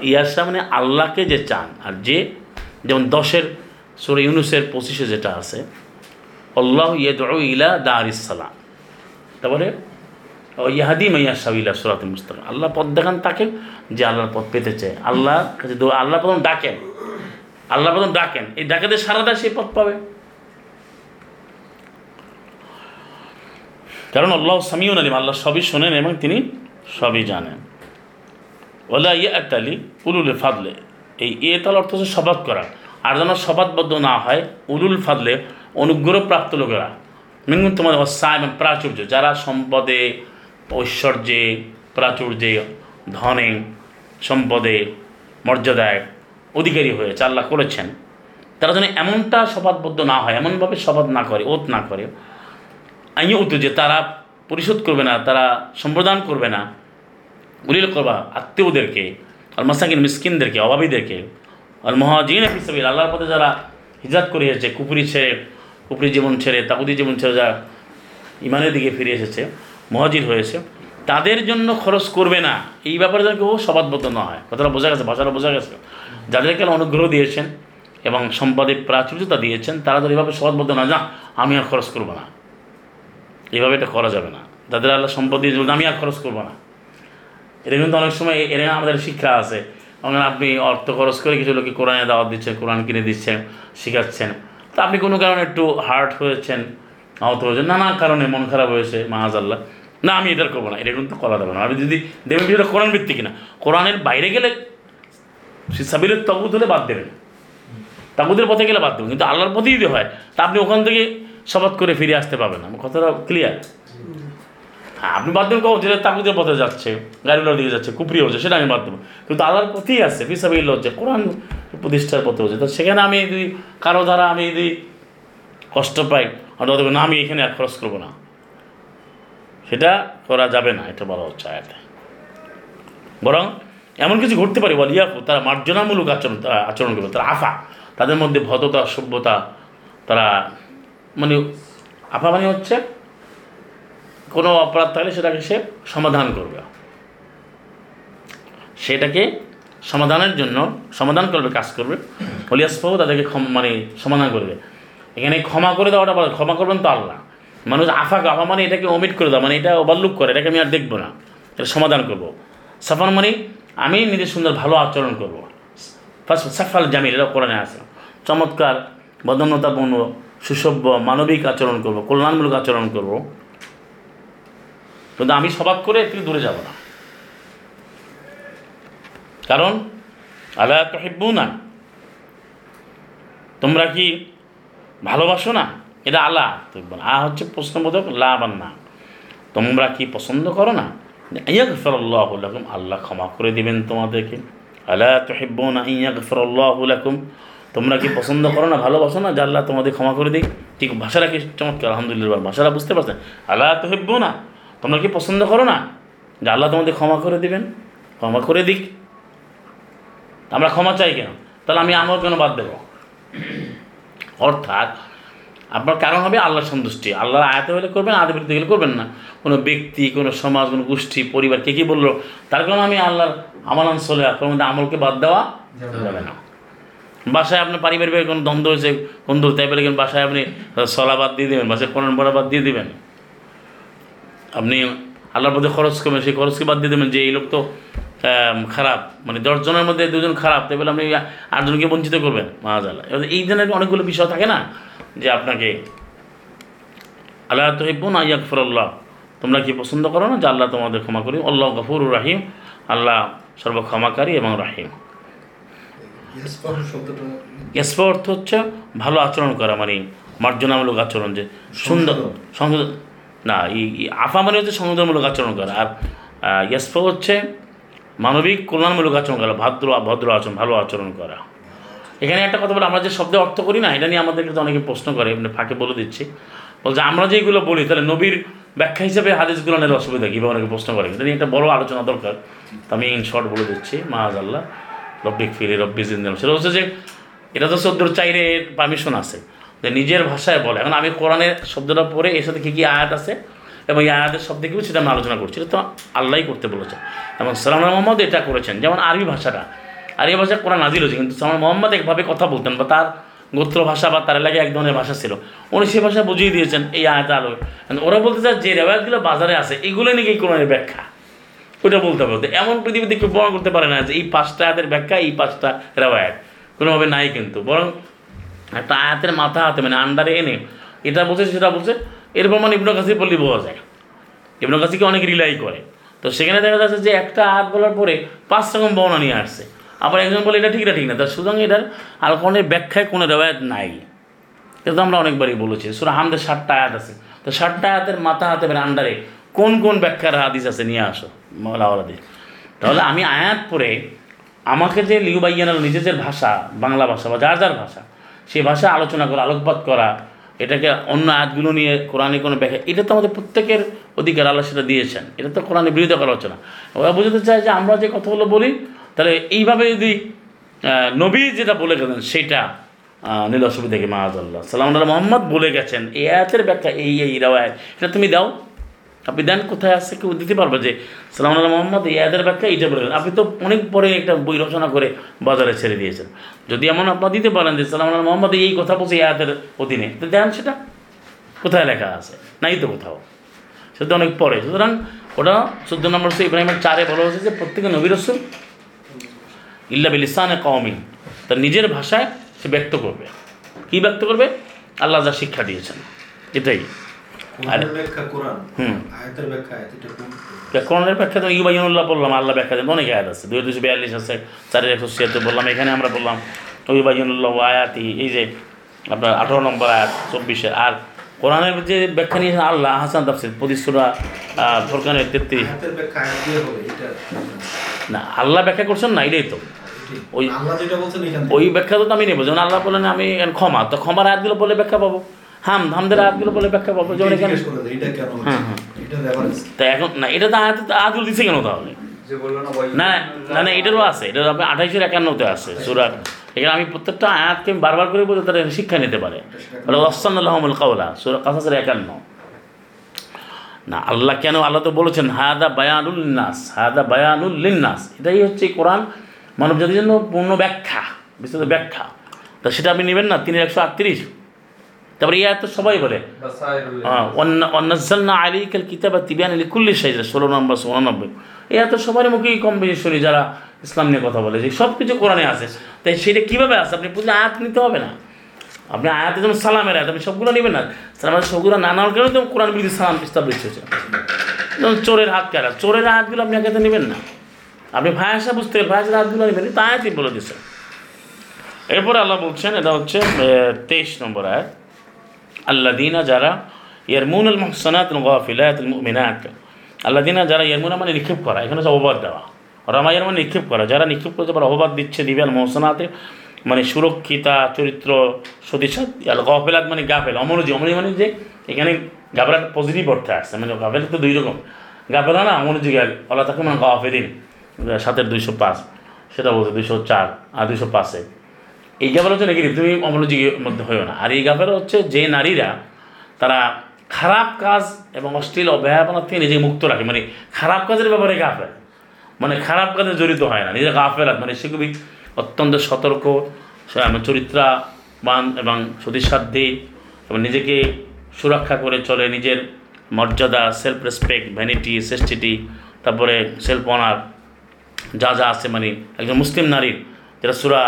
ইয়াসা মানে আল্লাহকে যে চান আর যে যেমন দশের সুরে ইউনুসের পঁচিশে যেটা আছে আল্লাহ ইয়েদ ইলা দার ইসালাম তারপরে ইহাদি মাইয়া সাবিলা সুরাত মুস্তাক আল্লাহ পথ দেখান তাকে যে আল্লাহর পথ পেতে চায়। আল্লাহ কাছে আল্লাহ প্রথম ডাকেন। আল্লাহ প্রথম ডাকেন। এই ডাকেতে সারা দেয় সেই পথ পাবে। কারণ আল্লাহ সামিউন আলিম, আল্লাহ সবই শোনেন এবং তিনি সবই জানেন। ওলা ইয়াত আলী উলুল ফাদলে। এই ইয়েতাল অর্থ হচ্ছে শপথ করা। আর যেন শপথবদ্ধ না হয়, উলুল ফাদলে অনুগ্রহপ্রাপ্ত লোকেরা। মিনগুন তোমাদের অসা এবং প্রাচুর্য। যারা সম্পদে ঐশ্বর্যে, প্রাচুর্যে, ধনে, সম্পদে মর্যাদায় অধিকারী হয়ে আল্লাহ করেছেন। তারা যেন এমনটা শপথবদ্ধ না হয়, এমনভাবে শপথ না করে, ওত না করে। আইও উত্তর যে তারা পরিশোধ করবে না, তারা সম্প্রদান করবে না। উলিল করবা আত্মীয়দেরকে, আল মাসাকিন মিসকিনদেরকে, অভাবীদেরকে। আল মহাজিন আল্লাহর পথে যারা হিজাত করে এসেছে কুপুরি ছেড়ে কুপুরি জীবন ছেড়ে তাকুদি জীবন ছেড়ে যারা ইমানের দিকে ফিরে এসেছে। মহাজির হয়েছে, তাদের জন্য খরচ করবে না। এই ব্যাপারে যেন কেউ সবাদবদ্ধ না হয়। কথাটা বোঝা গেছে, ভাষাটা বোঝা গেছে। যাদেরকে অনুগ্রহ দিয়েছেন এবং সম্পদে প্রাচুর্যতা দিয়েছেন, তারা তো এইভাবে সবাদবদ্ধ না যা আমি আর খরচ করব না। এইভাবে এটা করা যাবে না। যাদের আল্লাহ সম্পদ দিয়ে আমি আর খরচ করব না। এটা কিন্তু অনেক সময় এর আমাদের শিক্ষা আছে। আপনি অর্থ খরচ করে কিছু লোকে কোরআনে দাওয়াত দিচ্ছেন, কোরআন কিনে দিচ্ছেন, শেখাচ্ছেন। তা আপনি কোনো কারণে একটু হার্ট হয়েছেন আহত হয়েছে নানা কারণে মন খারাপ হয়েছে মাহাজ আল্লাহ না, আমি এটা করব না এটা কিন্তু করা যাবে না। আপনি যদি দেবেন বিষয়টা কোরআন ভিত্তিক না। কোরআনের বাইরে গেলে সাবিলের তগুদ হলে বাদ দেবেন। তাগুদের পথে গেলে বাদ দেবেন। কিন্তু আল্লাহর পথেই যদি হয়, তা আপনি ওখান থেকে শপথ করে ফিরে আসতে পারবেন আমার কথাটা ক্লিয়ার হ্যাঁ আপনি বাদ দেবেন কখন যেটা তাকুদের পথে যাচ্ছে গাড়িগুলোর দিকে যাচ্ছে কুপরি হচ্ছে, সেটা আমি বাদ দেবো। কিন্তু আল্লাহর পথেই আছে ফিসাবিল হচ্ছে কোরআন প্রতিষ্ঠার পথে হচ্ছে। তো সেখানে আমি যদি কারও দ্বারা আমি যদি কষ্ট পাই অর্থাৎ না, আমি এখানে আর খরচ করব না। সেটা করা যাবে না, এটা বলা হচ্ছে আয়াতে। বরং এমন কিছু ঘটতে পারে বল ইয়াকু তারা মার্জনামূলক আচরণ, তারা আচরণ করবে, তারা আফা, তাদের মধ্যে ভদ্রতা সভ্যতা, তারা মানে আফা মানে হচ্ছে কোনো অপরাধ থাকলে সেটাকে সে সমাধান করবে। সেটাকে সমাধানের জন্য সমাধান করবে, কাজ করবে। হলিয়াসফাও তাদেরকে মানে সমাধান করবে। এখানে ক্ষমা করে দেওয়াটা বলে, ক্ষমা করবেন তো আল্লাহ। মানুষ আফা গাফা মানে এটাকে অমিট করে দেওয়া মানে এটা ওভারলুক করে, এটাকে আমি আর দেখব না। এটা সমাধান করব। সাফান মানে আমি নিজের সুন্দর ভালো আচরণ করব। ফার্স্ট সাফাল জামিল, এটা কোরআনে আছে। চমৎকার, বদন্যতাপূর্ণ, সুসভ্য, মানবিক আচরণ করব, কল্যাণমূলক আচরণ করব। কিন্তু আমি স্বভাব করে একটু দূরে যাব না। কারণ আল্লাহ তহিব্বু না তোমরা কি ভালোবাসো না? এটা আল্লাহ। তহিব্বু না আ হচ্ছে প্রশ্নবোধক আর না। তোমরা কি পছন্দ করো না? ইয়াগফিরাল্লাহু লাকুম, আল্লাহ ক্ষমা করে দিবেন তোমাদেরকে। আল্লাহ আলা তুহিব্বুনা ইয়াগফিরাল্লাহু লাকুম। তোমরা কি পছন্দ করো না, ভালোবাসো না? যে আল্লাহ তোমাদের ক্ষমা করে দিক। ঠিক ভাষাটা কি চমৎকার, আলহামদুলিল্লাহ ভাষাটা বুঝতে পারছেন? আল্লাহ তো হেববো না তোমরা কি পছন্দ করো না? যে আল্লাহ তোমাদের ক্ষমা করে দিবেন। ক্ষমা করে দিক। আমরা ক্ষমা চাই কেন? তাহলে আমি আমার কেন বাদ দেবো? অর্থাৎ আপনার কারণ হবে আল্লাহর সন্তুষ্টি। আল্লাহর আয়াতে হলে করবেন আয়াতে বিরুদ্ধে গেলে করবেন না। কোনো ব্যক্তি, কোনো সমাজ, কোনো গোষ্ঠী, পরিবার, কে কী বলল? তার কারণে আমি আল্লাহর আমাল অঞ্চলে আপনার মধ্যে আমলকে বাদ দেওয়া যাবে না। বাসায় আপনার পারিবারিক কোনো দ্বন্দ্ব হয়েছে, কোন দূর তাই কিন্তু বাসায় আপনি সলা বাদ দিয়ে দেবেন, বাসায় কোরআন পড়া বাদ দিয়ে দেবেন। আপনি আল্লাহর মধ্যে খরচ করবেন সেই খরচকে বাদ দিয়ে দেবেন যে এই লোক তো খারাপ। মানে দশজনের মধ্যে দুজন খারাপ তাই বলে আপনি আটজনকে বঞ্চিত করবেন মাহাজাল্লাহ এবার এই ধরনের অনেকগুলো বিষয় থাকে না যে আপনাকে আল্লাহ তহিব্বুন আয়াকফরল্লাহ তোমরা কি পছন্দ করো না যে আল্লাহ তোমাদের ক্ষমা করি আল্লাহ গফুর রাহিম। আল্লাহ সর্বক্ষমাকারী এবং রাহিম। অর্থ হচ্ছে ভালো আচরণ করা মানে মার্জনামূলক আচরণ যে সুন্দর সংশোধন। না, এই আফা মানে হচ্ছে সংশোধনমূলক আচরণ করা। আর ইয়াসপা হচ্ছে মানবিক কল্যাণমূলক আচরণ করা, ভদ্র ভদ্র আচরণ, ভালো আচরণ করা। এখানে একটা কথা বলে, আমরা যে শব্দে অর্থ করি না, এটা নিয়ে আমাদেরকে তো অনেকে প্রশ্ন করে, এমনি ফাঁকে বলে দিচ্ছি। বলছে, আমরা যেগুলো বলি, তাহলে নবীর ব্যাখ্যা হিসেবে হাদিসগুলো নিয়ে অসুবিধা কী? বা অনেকে প্রশ্ন করে, এটা নিয়ে একটা বড় আলোচনা দরকার। তো আমি ইন শর্ট বলে দিচ্ছি মাহাজ আল্লাহ রব্বিক ফিরে রব্বি জিন্দাল সেটা হচ্ছে যে, এটা তো চোদ্দোর চাইরে পারমিশন আছে। যে নিজের ভাষায় বলে। এখন আমি কোরআনের শব্দটা পড়ে এর সাথে কী কী আয়াত আছে এবং এই আয়াতের শব্দ কী সেটা আমি আলোচনা করছি তো আল্লাহই করতে বলেছে। এবং সালাম মোহাম্মদ এটা করেছেন, যেমন আরবি ভাষাটা। আরবি ভাষা কোরআন নাজিল হয়েছে, কিন্তু সালাম মোহাম্মদ একভাবে কথা বলতেন বা তার গোত্র ভাষা বা তার এলাকায় এক ধরনের ভাষা ছিল। উনি সে ভাষা বুঝিয়ে দিয়েছেন এই আয়াত আলো। ওরা বলতে চায় যে রেওয়ায়তগুলো বাজারে আছে, এগুলো নাকি কোরআনের ব্যাখ্যা। ওইটা বলতে ওদের। এমন পৃথিবীতে কেউ প্রমাণ করতে পারে না যে এই পাঁচটা আয়াতের ব্যাখ্যা, এই পাঁচটা রেওয়ায়ত। কোনোভাবে নাই কিন্তু। বরং একটা আয়াতের মাথা হাতে মানে আন্ডারে এনে, এটা বলছে, সেটা বলছে, এরপর মানে ইবনু কাসির বললেই বোঝা যায়। ইবনু কাসিরকে অনেক রিলাই করে। তো সেখানে দেখা যাচ্ছে যে একটা আয়াত বলার পরে পাঁচ রকম বর্ণনা নিয়ে আসছে। আবার একজন বলে, এটা ঠিক এটা ঠিক না। তার সুতরাং এটার আর কোনো ব্যাখ্যায় কোনো রেওয়ায়ত নাই। এটা তো আমরা অনেকবারই বলেছি, সুরা হামদের ষাটটা আয়াত আছে। তো ষাটটা আয়াতের মাথা হাতে মানে আন্ডারে কোন কোন ব্যাখ্যার হাদিস আছে, নিয়ে আসো মাওলাওয়ালাদের তাহলে আমি আয়াত পরে আমাকে যে লিউবাইয়ানার নিজেদের ভাষা, বাংলা ভাষা বা যার যার ভাষা সেই ভাষা আলোচনা করা, আলোকপাত করা, এটাকে অন্য আয়াতগুলো নিয়ে কোরআনে কোনো ব্যাখ্যা, এটা তো আমাদের প্রত্যেকের অধিকার আল্লাহ সেটা দিয়েছেন। এটা তো কোরআনে বিরোধিতা করা হচ্ছে না। ওরা বোঝাতে চায় যে আমরা যে কথাগুলো বলি, তাহলে এইভাবে যদি নবী যেটা বলে গেলেন, সেটা নীল অসুবিধা থেকে মাহাদুল্লাহ সালাম মোহাম্মদ বলে গেছেন, এই আয়াতের ব্যাখ্যা, এই এই রাওয়ায় এটা তুমি দাও। আপনি দেন কোথায় আছে কেউ দিতে পারবে যে সালাম আল্লাহ মোহাম্মদ, এই আয়াতের ব্যাখ্যা এইটা বলে আপনি তো অনেক পরে একটা বই রচনা করে বাজারে ছেড়ে দিয়েছেন। যদি এমন আপনার দিতে পারেন যে সালাম আল্লাহ মোহাম্মদ, এই কথা বলছে এই আয়াতের অধীনে, তো দেন সেটা। কোথায় লেখা আছে? নাই তো কোথাও। সেটা অনেক পরে। সুতরাং ওটা চোদ্দ নম্বর সে ইব্রাহিমের চারে বলা হয়েছে যে, প্রত্যেকে নবী রসুল ইল্লা বিলিসানে কওমিন, তার নিজের ভাষায় সে ব্যক্ত করবে। কি ব্যক্ত করবে? আল্লাহ যা শিক্ষা দিয়েছেন। এটাই। কোরআনের ব্যাখ্যা তো ইউবাইনুল্লাহ বললাম আল্লাহ ব্যাখ্যা দেন অনেক আয়াত আছে। দুই দুশো বিয়াল্লিশ আছে চারের একশো ছিয়াত্তর বললাম এখানে আমরা বললাম ইউবাইনুল্লাহ আয়াতি এই যে আপনার আঠারো নম্বর আয়াত চব্বিশের আর কোরআনের যে ব্যাখ্যা নিয়েছেন আল্লাহ হাসান তাফসির ফোরকানের তেত্রিশ। না আল্লাহ ব্যাখ্যা করছেন না এটাই তো। ওই- ওই ব্যাখ্যা তো আমি নেব যেমন আল্লাহ বলেন আমি ক্ষমা তো ক্ষমার আয়াতগুলো বলে ব্যাখ্যা পাবো। হাম হামদের আয়াতগুলো বলে ব্যাখ্যা পাবো যেমন এখানে হ্যাঁ, হ্যাঁ। তা এখন না এটা তো আয়াত আয়াতগুলো দিছে কেন তাহলে? না না না এটারও আছে এটা আপনি আঠাইশের একান্নতে আছে সুরা। এখানে আমি প্রত্যেকটা আয়াতকে আমি বারবার করে বলতে তারা শিক্ষা নিতে পারে। ওটা রসানুল্লাহমুল কাউলা সুরা কাসাসের একান্ন। না আল্লাহ কেন আল্লাহ তো বলেছেন হায়াদা বায়ানুল নাস হায়াদা বায়ানুল লিন্নাস এটাই হচ্ছে কোরআন মানব জাতির জন্য পূর্ণ ব্যাখ্যা বিস্তৃত ব্যাখ্যা। তা সেটা আপনি নেবেন না তিনের একশো আটত্রিশ। তারপরে আয়াত তো সবাই বলে। অন্নাজ্জালনা আলাইকাল কিতাবা তিবিয়ান লিকুল্লি সাইজা ষোলো নম্বর উননব্বই এই এত সবার মুখেই কম বেশি শুনি যারা ইসলাম নিয়ে কথা বলে যে সব কিছু কোরআনে আছে। তাই সেটা কীভাবে আছে? আপনি বুঝলে আয়াত নিতে হবে না। আপনি আয়াতে যেমন সালামের আয়াত আপনি সবগুলো নেবেন না। সালামের সবগুলো না নেওয়ার কারণে তো কোরআন বিরোধী সালাম ইস্তাবলিশ হয়েছে। যেমন চোরের হাত কাটা চোরের হাতগুলো আপনি আগে নেবেন না। আপনি ভাষা বুঝতে পারেন ভাষার হাতগুলো নেবেন তা আয়াতই বলে দিচ্ছে এরপরে আল্লাহ বলছেন এটা হচ্ছে তেইশ নম্বর আয়াত। আল্লাদিনা যারা ইয়ারমুনুল মহসানাত গাফিলাত মুমিনাত। আল্লাদিনা যারা ইয়ারমুনা মানে নিক্ষেপ করা, এখানে হচ্ছে অবাদ দেওয়া। রামায়ের মানে নিক্ষেপ করা, যারা নিক্ষেপ করতে পারে অবাদ দিচ্ছে, দিবে আল মহসানাতে মানে সুরক্ষিতা, চরিত্র সতীসাত আল গাফিলাত মানে গাফেল অমনোজি অমনি মানে যে এখানে গাফেলাত পজিটিভ অর্থে আসছে মানে গাফেল তো দুই রকম। গাফেলা না অমনোজি গেল আল্লাহ তাকে মানে গাফেলিন সাতের দুইশো পাঁচ, সেটা বলছে দুইশো চার, আর দুইশো পাঁচে। এই গাফেল হচ্ছে নেগেটিভ তুমি অমনোযোগীর মধ্যে হয়েও না। আর এই গাফেল হচ্ছে যে নারীরা তারা খারাপ কাজ এবং অশ্লীল অব্যয়াপনা থেকে নিজেকে মুক্ত রাখে। মানে খারাপ কাজের ব্যাপারে গাফেল। মানে খারাপ কাজে জড়িত হয় না, নিজের গাফেলাত মানে সে খুবই অত্যন্ত সতর্ক চরিত্রাবান এবং সতীসাধ্যী এবং নিজেকে সুরক্ষা করে চলে, নিজের মর্যাদা সেলফ রেসপেক্ট ভ্যানিটি সেস্টিটি তারপরে সেলফ অনার যা যা আছে। মানে একজন মুসলিম নারীর যেটা সুরা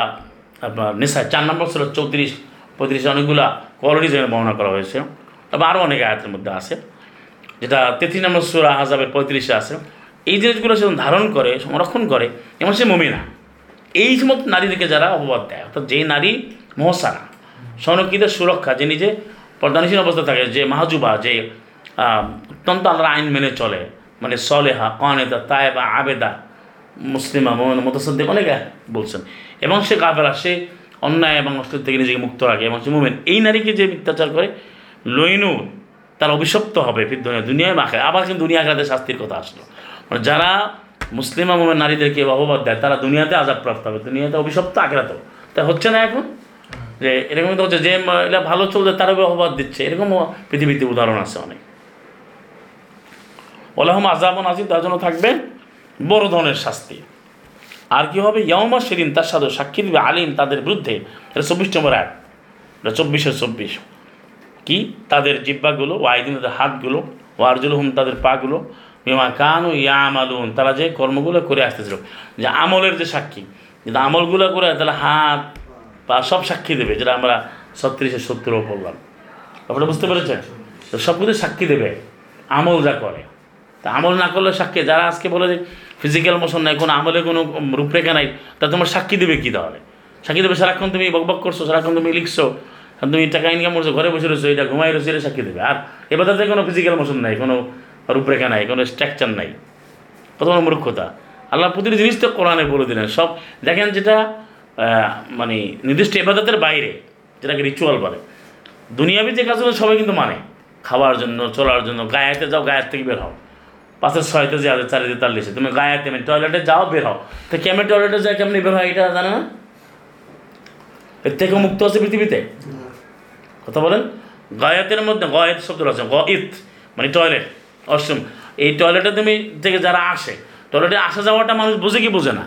আপনার নেশা চার নম্বর ছিল চৌত্রিশ, পঁয়ত্রিশ অনেকগুলা কোয়ালিটিজ এখানে বর্ণনা করা হয়েছে। তবে আরও অনেক আয়াতের মধ্যে আছে, যেটা তেত্রিশ নম্বর সুরা হাজাবের পঁয়ত্রিশে আছে। এই জিনিসগুলো সে ধারণ করে, সংরক্ষণ করে এমন সে মমিনা। এই সমস্ত নারীদেরকে যারা অপবাদ দেয়, অর্থাৎ যে নারী মহসানা, সংরক্ষিত, সুরক্ষা, যে নিজে পর্দানশীল অবস্থা থাকে, যে মাহজুবা, যে অত্যন্ত আল্লাহর আইন মেনে চলে মানে সলেহা, কনেতা, তায়েবা, আবেদা, মুসলিমা, মোমেন, মোতাসদ্দিক, অনেকে বলছেন। এবং সে কাফেরা সে অন্যায় এবং অশ্লীল থেকে নিজেকে মুক্ত রাখে। এবং সে মোমেন। এই নারীকে যে মিথ্যাচার করে, লইনু তার অভিশপ্ত হবে দুনিয়া দুনিয়ায় মাখে আবার কিন্তু দুনিয়া আঘাতে শাস্তির কথা আসলো। মানে যারা মুসলিমা মোমেন নারীদেরকে অপবাদ দেয়, তারা দুনিয়াতে আজাব প্রাপ্ত হবে। দুনিয়াতে অভিশপ্ত আখেরাতেও। তা হচ্ছে না এখন? যে এরকম তো হচ্ছে যে এটা ভালো চলছে তারা অপবাদ দিচ্ছে। এরকম পৃথিবীতে উদাহরণ আছে অনেক। ওলাহম আজাবন আজিম তার জন্য থাকবে বড় ধরনের শাস্তি। আর কি হবে? ইয়মা সেদিন তার সাথে সাক্ষী দিবে আলিম, তাদের বিরুদ্ধে। এটা চব্বিশ নম্বর এক এটা চব্বিশে চব্বিশ। কি? তাদের জিব্বাগুলো ওয়াইদিন তাদের হাতগুলো ওয়ারজুল হুম তাদের পাগুলো, বিমা কানু ইয়া আমালুন তারা যে কর্মগুলো করে আসতেছিল, যে আমলের যে সাক্ষী। কিন্তু আমলগুলো করে তাহলে হাত, পা সব সাক্ষী দেবে, যেটা আমরা ছত্রিশে সত্তরও পড়লাম। আপনারা বুঝতে পেরেছেন? সব কিছু সাক্ষী দেবে, আমল যা করে। তা আমল না করলে সাক্ষী, যারা আজকে বলে যে ফিজিক্যাল মোশন নাই, কোনো আমলে কোনো রূপরেখা নাই, তা তোমার সাক্ষী দেবে কী তাহলে? সাক্ষী দেবে, সারাক্ষণ তুমি বকবক করছ, সারাক্ষণ তুমি লিখছো তুমি টাকা ইনকাম করছ, ঘরে বসে রয়েছো, এটা ঘুমাই রয়েছো, এটা সাক্ষী দেবে। আর এবার কোনো ফিজিক্যাল মোশন নাই, কোনো রূপরেখা নাই, কোনো স্ট্রাকচার নাই। কত মূর্খতা। আল্লাহ প্রতিটি জিনিস তো কোরআনে বলে দিলেন, সব দেখেন যেটা মানে নির্দিষ্ট এবাদতের বাইরে, যেটাকে রিচুয়াল বলে। দুনিয়াবি যে কাজগুলো সবাই কিন্তু মানে খাওয়ার জন্য, চলার জন্য গায়েতে যাও গায়ের থেকে বের হও। পাশের ছয়তে যে আছে চারিতে তাল্লিশে তুমি গায়েতে মানে টয়লেটে যাও বের হও। তো কেমন টয়লেটে যায় কেমনি বের হয় এটা জানে? না এর থেকে মুক্ত আছে পৃথিবীতে? কথা বলেন? গায়াতের মধ্যে গয়েত শব্দ আছে গ ইত মানে টয়লেট অষ্টম এই টয়লেটে তুমি থেকে যারা আসে টয়লেটে আসা যাওয়াটা মানুষ বুঝে কি বোঝে না?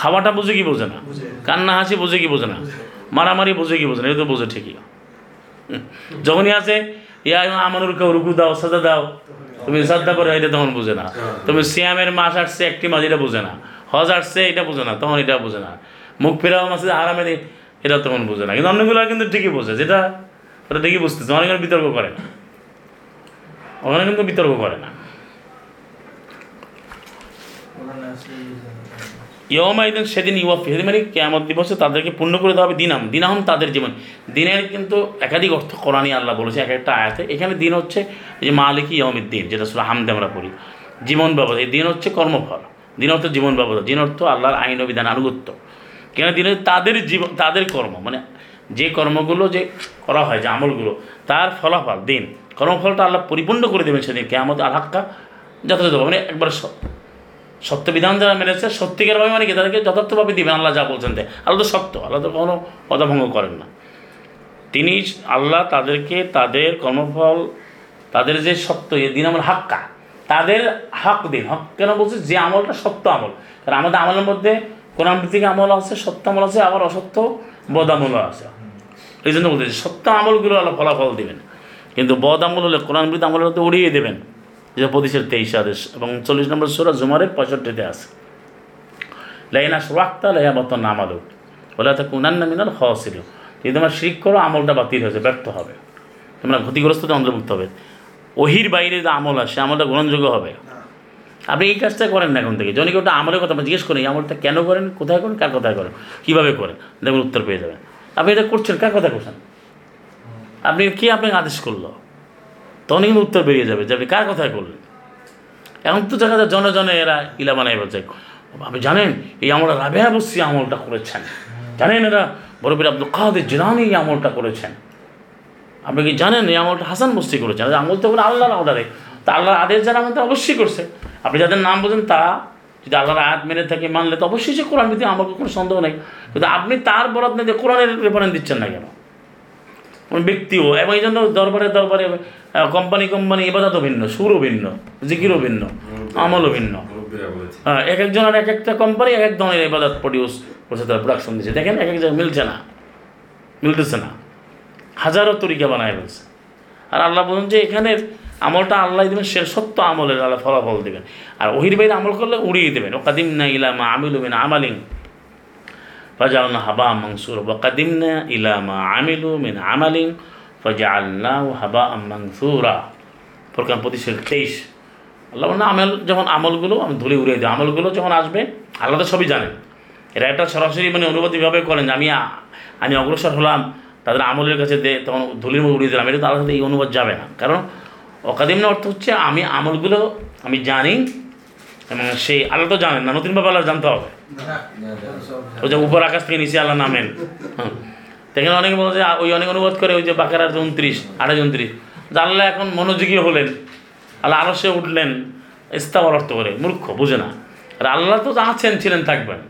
খাওয়াটা বুঝে কি বোঝে না? কান্না হাসি বুঝে কি বোঝে না? মারামারি বুঝে কি বোঝে না? এটা তো বোঝে ঠিকই। যখনই আছে ইয়া আমার কেউ রুকু দাও সাজা দাও। তুমি শ্রদ্ধা করে এটা তখন বুঝে না। তুমি সিয়ামের মাস আসছে একটি মাস এটা বুঝে না। হজ আসছে এটা বুঝে না তখন এটা বুঝে না। মুখ ফেরাও মাসে আরামে এটা তখন বুঝে না। কিন্তু অন্যগুলো কিন্তু ঠিকই বোঝে যেটা ওটা ঠিকই বুঝতেছে। অনেক বিতর্ক করে। না ওখানে কিন্তু বিতর্ক করে না। ইয়মাইদিন সেদিন ইউয়াফি সেদিন মানে কেমন দিবসে তাদেরকে পূর্ণ করে দেওয়া হবে দিনাম। দিনাহম তাদের জীবন। দিনের কিন্তু একাধিক অর্থ কোরআনই আল্লাহ বলেছে, এক একটা আয়াতে। এখানে দিন হচ্ছে যে মালিকি ইয়মের দিন যেটা শুধু হামদে আমরা পড়ি। জীবন ব্যবস্থা এই দিন হচ্ছে কর্মফল। দিন অর্থ জীবন ব্যবস্থা দিন অর্থ আল্লাহর আইন ও বিধান আনুগত্য। কেন দিনে তাদের জীবন, তাদের কর্ম মানে যে কর্মগুলো যে করা হয়, যে আমলগুলো, তার ফলাফল, দিন। কর্মফলটা আল্লাহ পরিপূর্ণ করে দেবেন সেদিন কেমন আলাক্কা যথাযথ মানে একবার সত্য বিধান যারা মেনেছে সত্যিকারভাবে মানে কি? তাদেরকে যথার্থভাবে দিবেন, আল্লাহ যা বলছেন তাই। আল্লাহ তো সত্য, আল্লাহ তো কোনো কথা ভঙ্গ করেন না। তিনি আল্লাহ তাদেরকে তাদের কর্মফল, তাদের যে সত্য, এ দিন আমল হাক্কা, তাদের হক দিন। হক কেন বলছে? যে আমলটা সত্য আমল। কারণ আমাদের আমলের মধ্যে কোরআন ভিত্তিক আমল আছে, সত্য আমল আছে, আবার অসত্য বদ আমলও আছে। এই জন্য বলতে সত্য আমলগুলো আল্লাহ ফলাফল দিবেন। কিন্তু বদ আমল হলে কোরআন ভিত্তিক আমলের মধ্যে উড়িয়ে দেবেন। যে পঁচিশের তেইশ আদেশ এবং চল্লিশ নম্বর সুরা জুমারের পঁয়ষট্টিতে আছে। লাইনা সুরাক্তা লাইয়া বতন আমালু বলে তা কুনান্ন মিনাল হসিল যদি তোমার শিখ করো আমলটা বাতিল হয়েছে ব্যর্থ হবে। তোমরা ক্ষতিগ্রস্ততে অন্তর্ভুক্ত হবে। ওহির বাইরে যে আমল আসে আমলটা গ্রহণযোগ্য হবে? আপনি এই কাজটা করেন না এখন থেকে। জনকে ওটা আমলের কথা জিজ্ঞেস করেন এই আমলটা কেন করেন কোথায় করেন কার কোথায় করেন কীভাবে করেন দেখবেন উত্তর পেয়ে যাবেন। আপনি এটা করছেন কার কথা করছেন? আপনি কে আপনাকে আদেশ করল? তখন কিন্তু উত্তর বেরিয়ে যাবে যে আপনি কার কথায় করলেন এখন তো দেখা যায় জনে জনে এরা ইলা বানাই বলছে আপনি জানেন, এই আমলটা রাবেয়া বসি আমলটা করেছেন। জানেন এরা? বড় বীর আব্দুল কাদের জিলানি এই আমলটা করেছেন। আপনি কি জানেন এই আমলটা হাসান বস্তি করেছেন? আমল তো আল্লাহর অর্ডারে। তা আল্লাহর আদেশ যারা আমাদের অবশ্যই করছে। আপনি যাদের নাম বলছেন তারা যদি আল্লাহর আয়াত মেনে থাকে, মানলে তো অবশ্যই সে কোরআন দিতে আমার কোনো সন্দেহ নেই। কিন্তু আপনি তার বরাদ নিয়ে কোরআনের রেফারেন্স দিচ্ছেন না কোন? ব্যক্তিও এবং এই জন্য দরবারে দরবারে কোম্পানি কোম্পানি এবাদতও ভিন্ন সুরও ভিন্ন জিকিরও ভিন্ন আমলও ভিন্ন। হ্যাঁ এক একজন আর এক একটা কোম্পানি এক এক ধরনের এবাদত প্রডিউস করছে তারা প্রোডাকশন দিচ্ছে। দেখেন এক এক জায়গায় মিলছে না মিলতেছে না। হাজারো তরিকা বানায় ফেলছে। আর আল্লাহ বলুন যে এখানের আমলটা আল্লাহ দেবেন সে সত্য আমলের আল্লাহ ফলাফল দেবেন। আর ওহির বাইরে আমল করলে উড়িয়ে দেবেন। ও কাদিম না ইলামা আমিলু আমালিং ফাজালনা হাবা মাংসুর ওয়াকাদিমনা ইলামা আমিলু মিন আমালিং ফাজালনাহু হাবা মাংসুরা ফোরকান পঁচিশের তেইশ। আল্লাহ বলেন আমল, যখন আমলগুলো, আমি ধুলে উড়িয়ে দিই। আমলগুলো যখন আসবে, আল্লাহ তো সবই জানেন। এরা একটা সরাসরি মানে অনুবাদীভাবে করেন যে, আমি আমি অগ্রসর হলাম, তাদের আমলের কাছে দে, তখন ধুলির মধ্যে উড়িয়ে দিলাম। এটা তো আল্লাহ এই অনুবাদ যাবে না। কারণ, অকাদিম অর্থ হচ্ছে, আমি আমলগুলো, আমি জানি এবং সেই আল্লাহ তো জানেন না। নতুনভাবে আল্লাহ জানতে হবে। ওই যে উপর আকাশ থেকে নিচে আল্লাহ নামেন। সেখানে অনেকে বলে যে ওই অনেক অনুবাদ করে ওই যে বাকারার উনত্রিশ, আঠাশ, উনত্রিশ। আল্লাহ এখন মনোযোগী হলেন, আল্লাহ আরও সে উঠলেন ইস্তাবর অর্থ করে, মূর্খ, বুঝে না। আর আল্লাহ তো আছেন, ছিলেন, থাকবেন।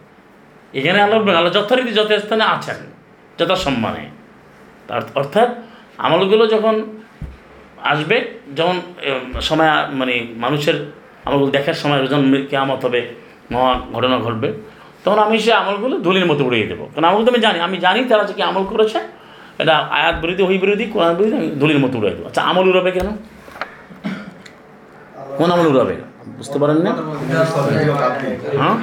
এখানে আল্লাহ বলবেন আল্লাহ যথারীতি যথাস্থানে আছেন, যথাসম্মানে। তার অর্থাৎ আমলগুলো যখন আসবে যখন সময় মানে মানুষের আমলগুলো দেখার সময়, যখন কেয়ামত হবে মহা ঘটনা ঘটবে, তখন আমি সে আমলগুলো ধুলির মতো উড়িয়ে দেবো। কারণ আমল তো আমি জানি আমি জানি তারা যে কি আমল করেছে। এটা আয়াত বিরোধী ওই বিরোধী, কোরআন বিরোধী, আমি দলিল মতো উড়াই দেবো। আচ্ছা আমল উড়াবে কেন? কোন আমল উড়াবে? বুঝতে পারেন না? হ্যাঁ?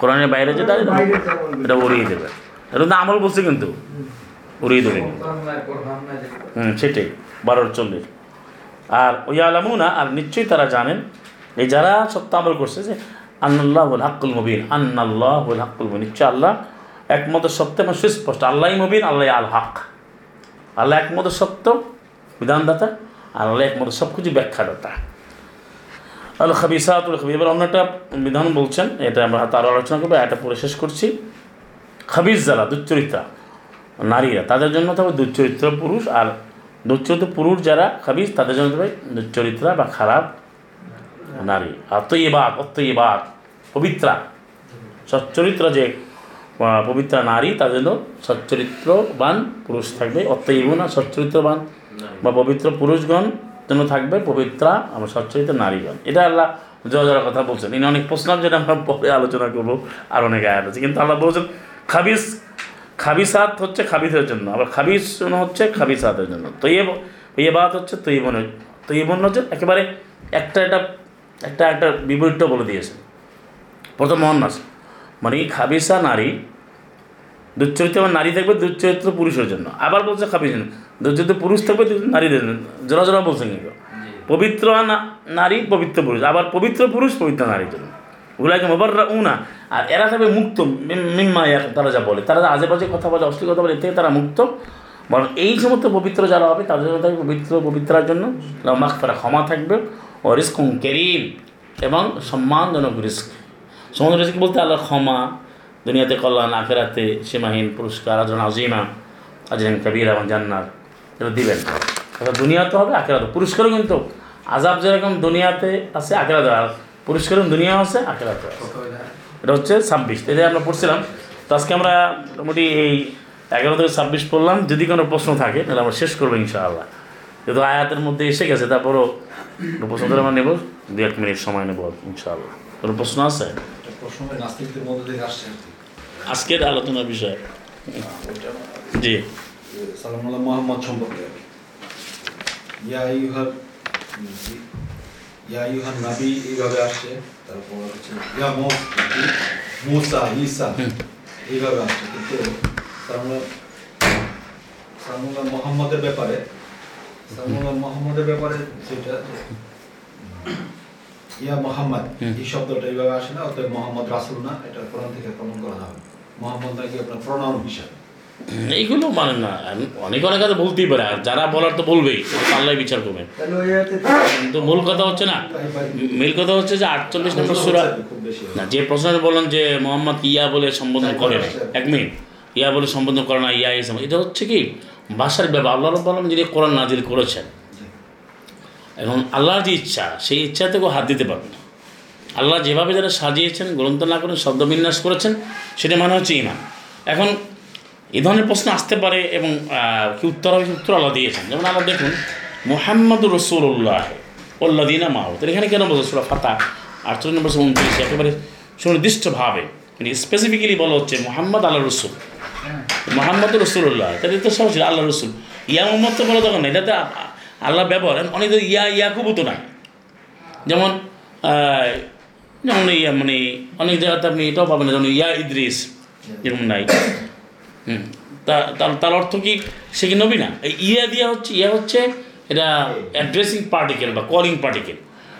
কোরআনের বাইরে যেটা এটা উড়িয়ে দেবে। এটা তো আমল বলছে কিন্তু, উড়িয়ে দেবে। হুম, সেটাই বারোর চল্লিশ। আর ওই আলামুনা আর নিশ্চয়ই তারা জানেন এই যারা সত্য আমল করছে যে আন্নাল্লাহ বল হাক্কুল মুবিন আন্নাল্লাহ বল হাক্কুল মুবিন নিশ্চয় আল্লাহ একমত সত্য এবং সুস্পষ্ট আল্লাহ মুবিন আল্লাহ আল হক। আল্লাহ একমত সত্য বিধানদাতা, আর আল্লাহ একমত সব কিছু ব্যাখ্যাদাতা। আল খাবিসাতুল খাবি এবার অন্য একটা বিধান বলছেন, এটা আমরা তারও আলোচনা করব, এটা পরে শেষ করছি। খাবিজ যারা দুচ্চরিত্রা নারীরা, তাদের জন্য তবে দুচ্চরিত্র পুরুষ, আর দুচ্চরিত্র পুরুষ যারা খাবিজ তাদের জন্য তবে দুচ্চরিত্রা বা খারাপ নারী। তৈবাদ অত্যইবাদ পবিত্রা। সচ্চরিত্র যে পবিত্রা নারী তাদের জন্য সচ্চরিত্রবান পুরুষ থাকবে। অত্যইবনা সচ্চরিত্রবান বা পবিত্র পুরুষগণ জন্য থাকবে, পবিত্রা আমার সচ্চরিত্র নারীগণ। এটা আল্লাহ জয় কথা বলছেন। ইনি অনেক প্রশ্ন যেটা আমরা পরে আলোচনা করব, আর অনেক আয়াত আছে। কিন্তু আল্লাহ বলছেন, খাবিস, খাবিসাত হচ্ছে খাবিসের জন্য। আবার খাবিস হচ্ছে খাবিসাতের জন্য। তৈব তৈবাত হচ্ছে তৈবন তৈবন হচ্ছে একেবারে একটা একটা একটা একটা বিপরীতটা বলে দিয়েছে। প্রথম মহান্নাস মানে এই খাবিসা নারী দুচ্চরিত্র আমার নারী থাকবে দুচ্চরিত্র পুরুষের জন্য। আবার বলছে খাবিস দুচ্চরিত্র পুরুষ থাকবে নারীদের জন্য জোড়া জোড়া বলছেন কিন্তু। পবিত্র নারী পবিত্র পুরুষ। আবার পবিত্র পুরুষ পবিত্র নারীর জন্য। ওগুলাকে মোবাররা উনা আর এরা থাকবে মুক্ত মিম- মিম্মা তারা যা বলে। তারা বাজে কথা বলে অশ্লীল কথা বলে এর থেকে তারা মুক্ত। বরং এই সমস্ত পবিত্র যারা হবে তাদের জন্য পবিত্র পবিত্রার জন্য। মাখফারা ক্ষমা থাকবে। ও কেরিম এবং সম্মানজনক রিস্ক সম্মান রিস্ক বলতে আল্লাহ ক্ষমা, দুনিয়াতে কল্যাণ, আখেরাতে সীমাহীন পুরস্কার আজন আজিমা, আজরিন কবির এবং জান্নাত। এটা দিবেন। এটা দুনিয়াতে হবে, আখেরাতে। পুরস্কারও কিন্তু আজাব যেরকম দুনিয়াতে আছে, আখেরাতে আর পুরস্কারও দুনিয়া আছে আখেরাতে এটা হচ্ছে ছাব্বিশ। এটাই আমরা পড়ছিলাম। তো আজকে আমরা মোটামুটি এই এগারো থেকে ছাব্বিশ পড়লাম। যদি কোনো প্রশ্ন থাকে, তাহলে আমরা শেষ করব ইনশাআল্লাহ। যেহেতু আয়াতের মধ্যে এসে গেছে, তারপরও প্রশ্ন আমরা নেব দু এক মিনিট সময় নেব ইনশাআল্লাহ। কোনো প্রশ্ন আছে? আজকের আলোচনার বিষয়। জি। সালামুল্লাহ মোহাম্মদ সম্পর্কে। ইয়া ইউহার ইয়া ইউহার নাবি এইভাবে আসছে তারপর হচ্ছে ইয়া মুসা ঈসা এইভাবে আসছে। কিন্তু সালামুল্লাহ সালামুল্লাহ মোহাম্মদের ব্যাপারে মোহাম্মদের ব্যাপারে যেটা ইয়া মোহাম্মদ এই শব্দটা এইভাবে আসে না অতএব মোহাম্মদ রাসুল না এটা কোরআন থেকে প্রমাণ করা যাবে মোহাম্মদ নাকি আপনার প্রণাম হিসাবে। এইগুলো মানে না অনেক অনেক কথা বলতেই পারে আর যারা বলার তো বলবেই আল্লাহ বিচার করবেন। কিন্তু মূল কথা হচ্ছে না মেল কথা হচ্ছে যে আটচল্লিশ নম্বর সুরা না যে প্রশ্ন বললেন যে মোহাম্মদ ইয়া বলে সম্বোধন করে এক মিনিট। ইয়া বলে সম্বোধন করে না ইয়া ইসলাম এটা হচ্ছে কি ভাষার ব্যাপার আল্লাহ রব আলম যিনি কোরআন নাজিল করেছেন এখন আল্লাহর যে ইচ্ছা সেই ইচ্ছাতে কেউ হাত দিতে পারবে না। আল্লাহ যেভাবে যারা সাজিয়েছেন গ্রন্থ না করে শব্দবিন্যাস করেছেন সেটা মানে হচ্ছে ইমান এখন এ ধরনের প্রশ্ন আসতে পারে এবং কি উত্তর হবে উত্তর আল্লাহ দিয়েছেন। যেমন আল্লাহ দেখুন মোহাম্মদ রসুল্লাহ উল্লাদিনা মাহত এখানে কেন বলছে সুরা ফাতা? আটচল্লিশ নম্বর উনত্রিশ একেবারে সুনির্দিষ্টভাবে মানে স্পেসিফিক্যালি বলা হচ্ছে মোহাম্মদ আল্লাহ রসুল। মোহাম্মদ রসুল্লাহ তাদের তো সহজ আল্লাহ রসুল। ইয়া মোহাম্মদ তো বলা তখন না এটাতে আ- আ- আল্লাহ ব্যবহার অনেক ইয়া ইয়াকুবও তো নাই। যেমন যেমন ইয়া মানে অনেক জায়গাতে আপনি এটাও পাবেন না, যেমন ইয়া ইদ্রিস, যেরকম নাই। হুম, তা, তার- অর্থ কি, সে কি নবী না? ইয়া দিয়া হচ্ছে, ইয়া হচ্ছে এটা অ্যাড্রেসিং পার্টিকেল বা কলিং পার্টিকেল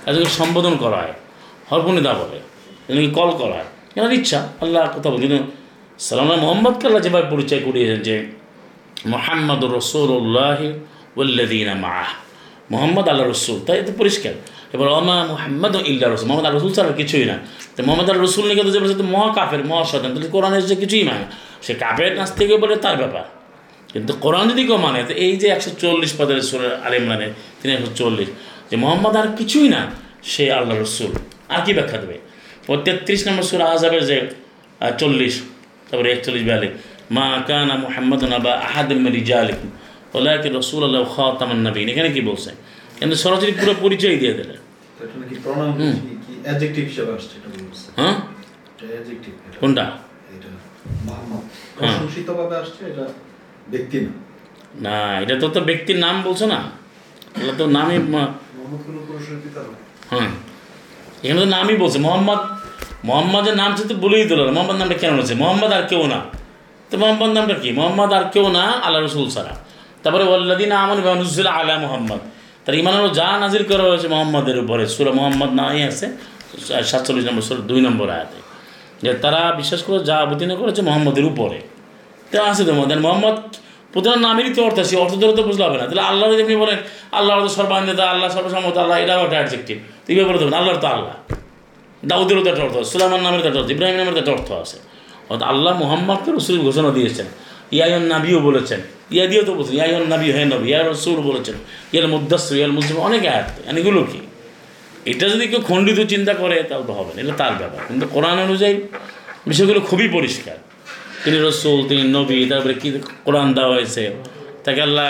এটাকে সম্বোধন করা হয় হরপনিদা বলে কল করা হয়। এনার ইচ্ছা, আল্লাহ কথা বলি সালাম মোহাম্মদকে আল্লাহ যেভাবে পরিচয় করিয়েছেন যে মোহাম্মদ রসুল্লাহ উল্লাদিনা মাহ মোহাম্মদ আল্লাহ রসুল, তাই তো পরিষ্কার। এবার অমা মোহাম্মদ ইল্লা রসুল, মোহাম্মদ আল্লাহ রসুল ছাড়া কিছুই না। তো মোহাম্মদ আল্লাহ রসুল নিয়ে কিন্তু যে বলছে, তো মহা কাফের, মহা শতান তাহলে কোরআনের যে কিছুই মানে সে কাফের নাচ থেকে বলে তার ব্যাপার। কিন্তু কোরআন যদি কেউ মানে তো এই যে একশো চল্লিশ পদের সুরে আল ইমরানের তিনি একশো চল্লিশ, যে মোহাম্মদ আর কিছুই না, সে আল্লাহ রসুল। আর কি ব্যাখ্যা দেবে? ও তেত্রিশ নম্বর সুরা আজাবের যে চল্লিশ তারপরে একচল্লিশ বিয়াল্লিশ। মা কানা মোহাম্মদ নাবা আহাদিম রিজা আলিকুম ওলাকে রসুল আল্লাহ খাতামান নবীন এখানে কি বলছে? কিন্তু সরাসরি পুরো পরিচয় দিয়ে দিলে। তো এটা নাকি প্রণাম কি কি অ্যাডজেক্টিভ হিসেবে আসছে এটা বলছে? হ্যাঁ? কোনটা? হ্যাঁ। না। এটা তো তো ব্যক্তির নাম বলছো না। এটা তো নামই হ্যাঁ। এখানে তো নামই বলছে। মোহাম্মদ মোহাম্মদের নাম তো বলেই দিল না মোহাম্মদ নামটা কেন বলছে? মোহাম্মদ আর কেউ না। তো মোহাম্মদ নামটা কি? মোহাম্মদ আর কেউ না, আল্লাহ রসুল সারা তারপরে ওল্লাদিন আমন নুজুল আলা মোহাম্মদ। তার ইমানেরও যা নাজির করা হয়েছে মোহাম্মদের উপরে। সুরা মোহাম্মদ নাই আছে, সাতচল্লিশ নম্বর সুরা, দুই নম্বর আয়াতে। যে তারা বিশ্বাস করে যা অবতীর্ণ করেছে মোহাম্মদের উপরে। তো আছে তো, মোহাম্মদ মোহাম্মদ প্রধান নামেরই তো অর্থ আছে, অর্থ ধরে তো বুঝতে হবে না। তাহলে আল্লাহ যদি আপনি বলেন আল্লাহ তো সর্বান্বিতা আল্লাহ সর্বসম্মত, আল্লাহ এটাও একটা অ্যাডজেক্টিভ তো এইভাবে বলতে হবে আল্লাহর তো আল্লাহ। দাউদেরও তো একটা অর্থ আছে, সুলাইমান নামের একটা অর্থ ইব্রাহিম নামের একটা অর্থ আছে। অর্থাৎ আল্লাহ মোহাম্মদকে রসুল ঘোষণা দিয়েছেন। ইয়ায়ন নাবিও বলেছেন। ইয়া দিয়েও তো বলছেন ইয়ায়ন নাবি হে নবী, ইয়া রসুল বলেছেন। ইয়াল মুদাসর ইয়াল মুসলিম অনেক আয়াত। এগুলো কি? এটা যদি কেউ খণ্ডিত চিন্তা করে, তাহলে তো হবে না, এটা তার ব্যাপার। কিন্তু কোরআন অনুযায়ী বিষয়গুলো খুবই পরিষ্কার। তিনি রসুল, তিনি নবী, তারপরে কি কোরআন দেওয়া হয়েছে? তাকে আল্লাহ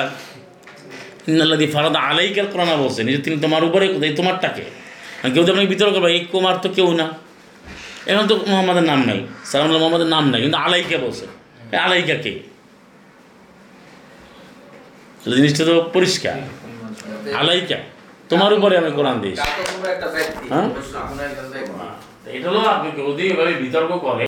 ইন্নাল্লাদি ফারাদা আলাইকার কোরআনা বলছেন যে তিনি তোমার উপরে তোমারটাকে কেউ তো আপনাকে বিতর্ক করবে এই কুমার তো কেউ না। এখন তো মোহাম্মদের নাম নাই। সালাম মোহাম্মদের নাম নাই কিন্তু আলাইকা বলছে। আলাইকা কে? জিনিসটা তো পরিষ্কার। আলাইকা। তোমার উপরে আমি কোরআন দিয়েছি। হ্যাঁ? এটা হলো আপনি যদি এভাবে বিতর্ক করে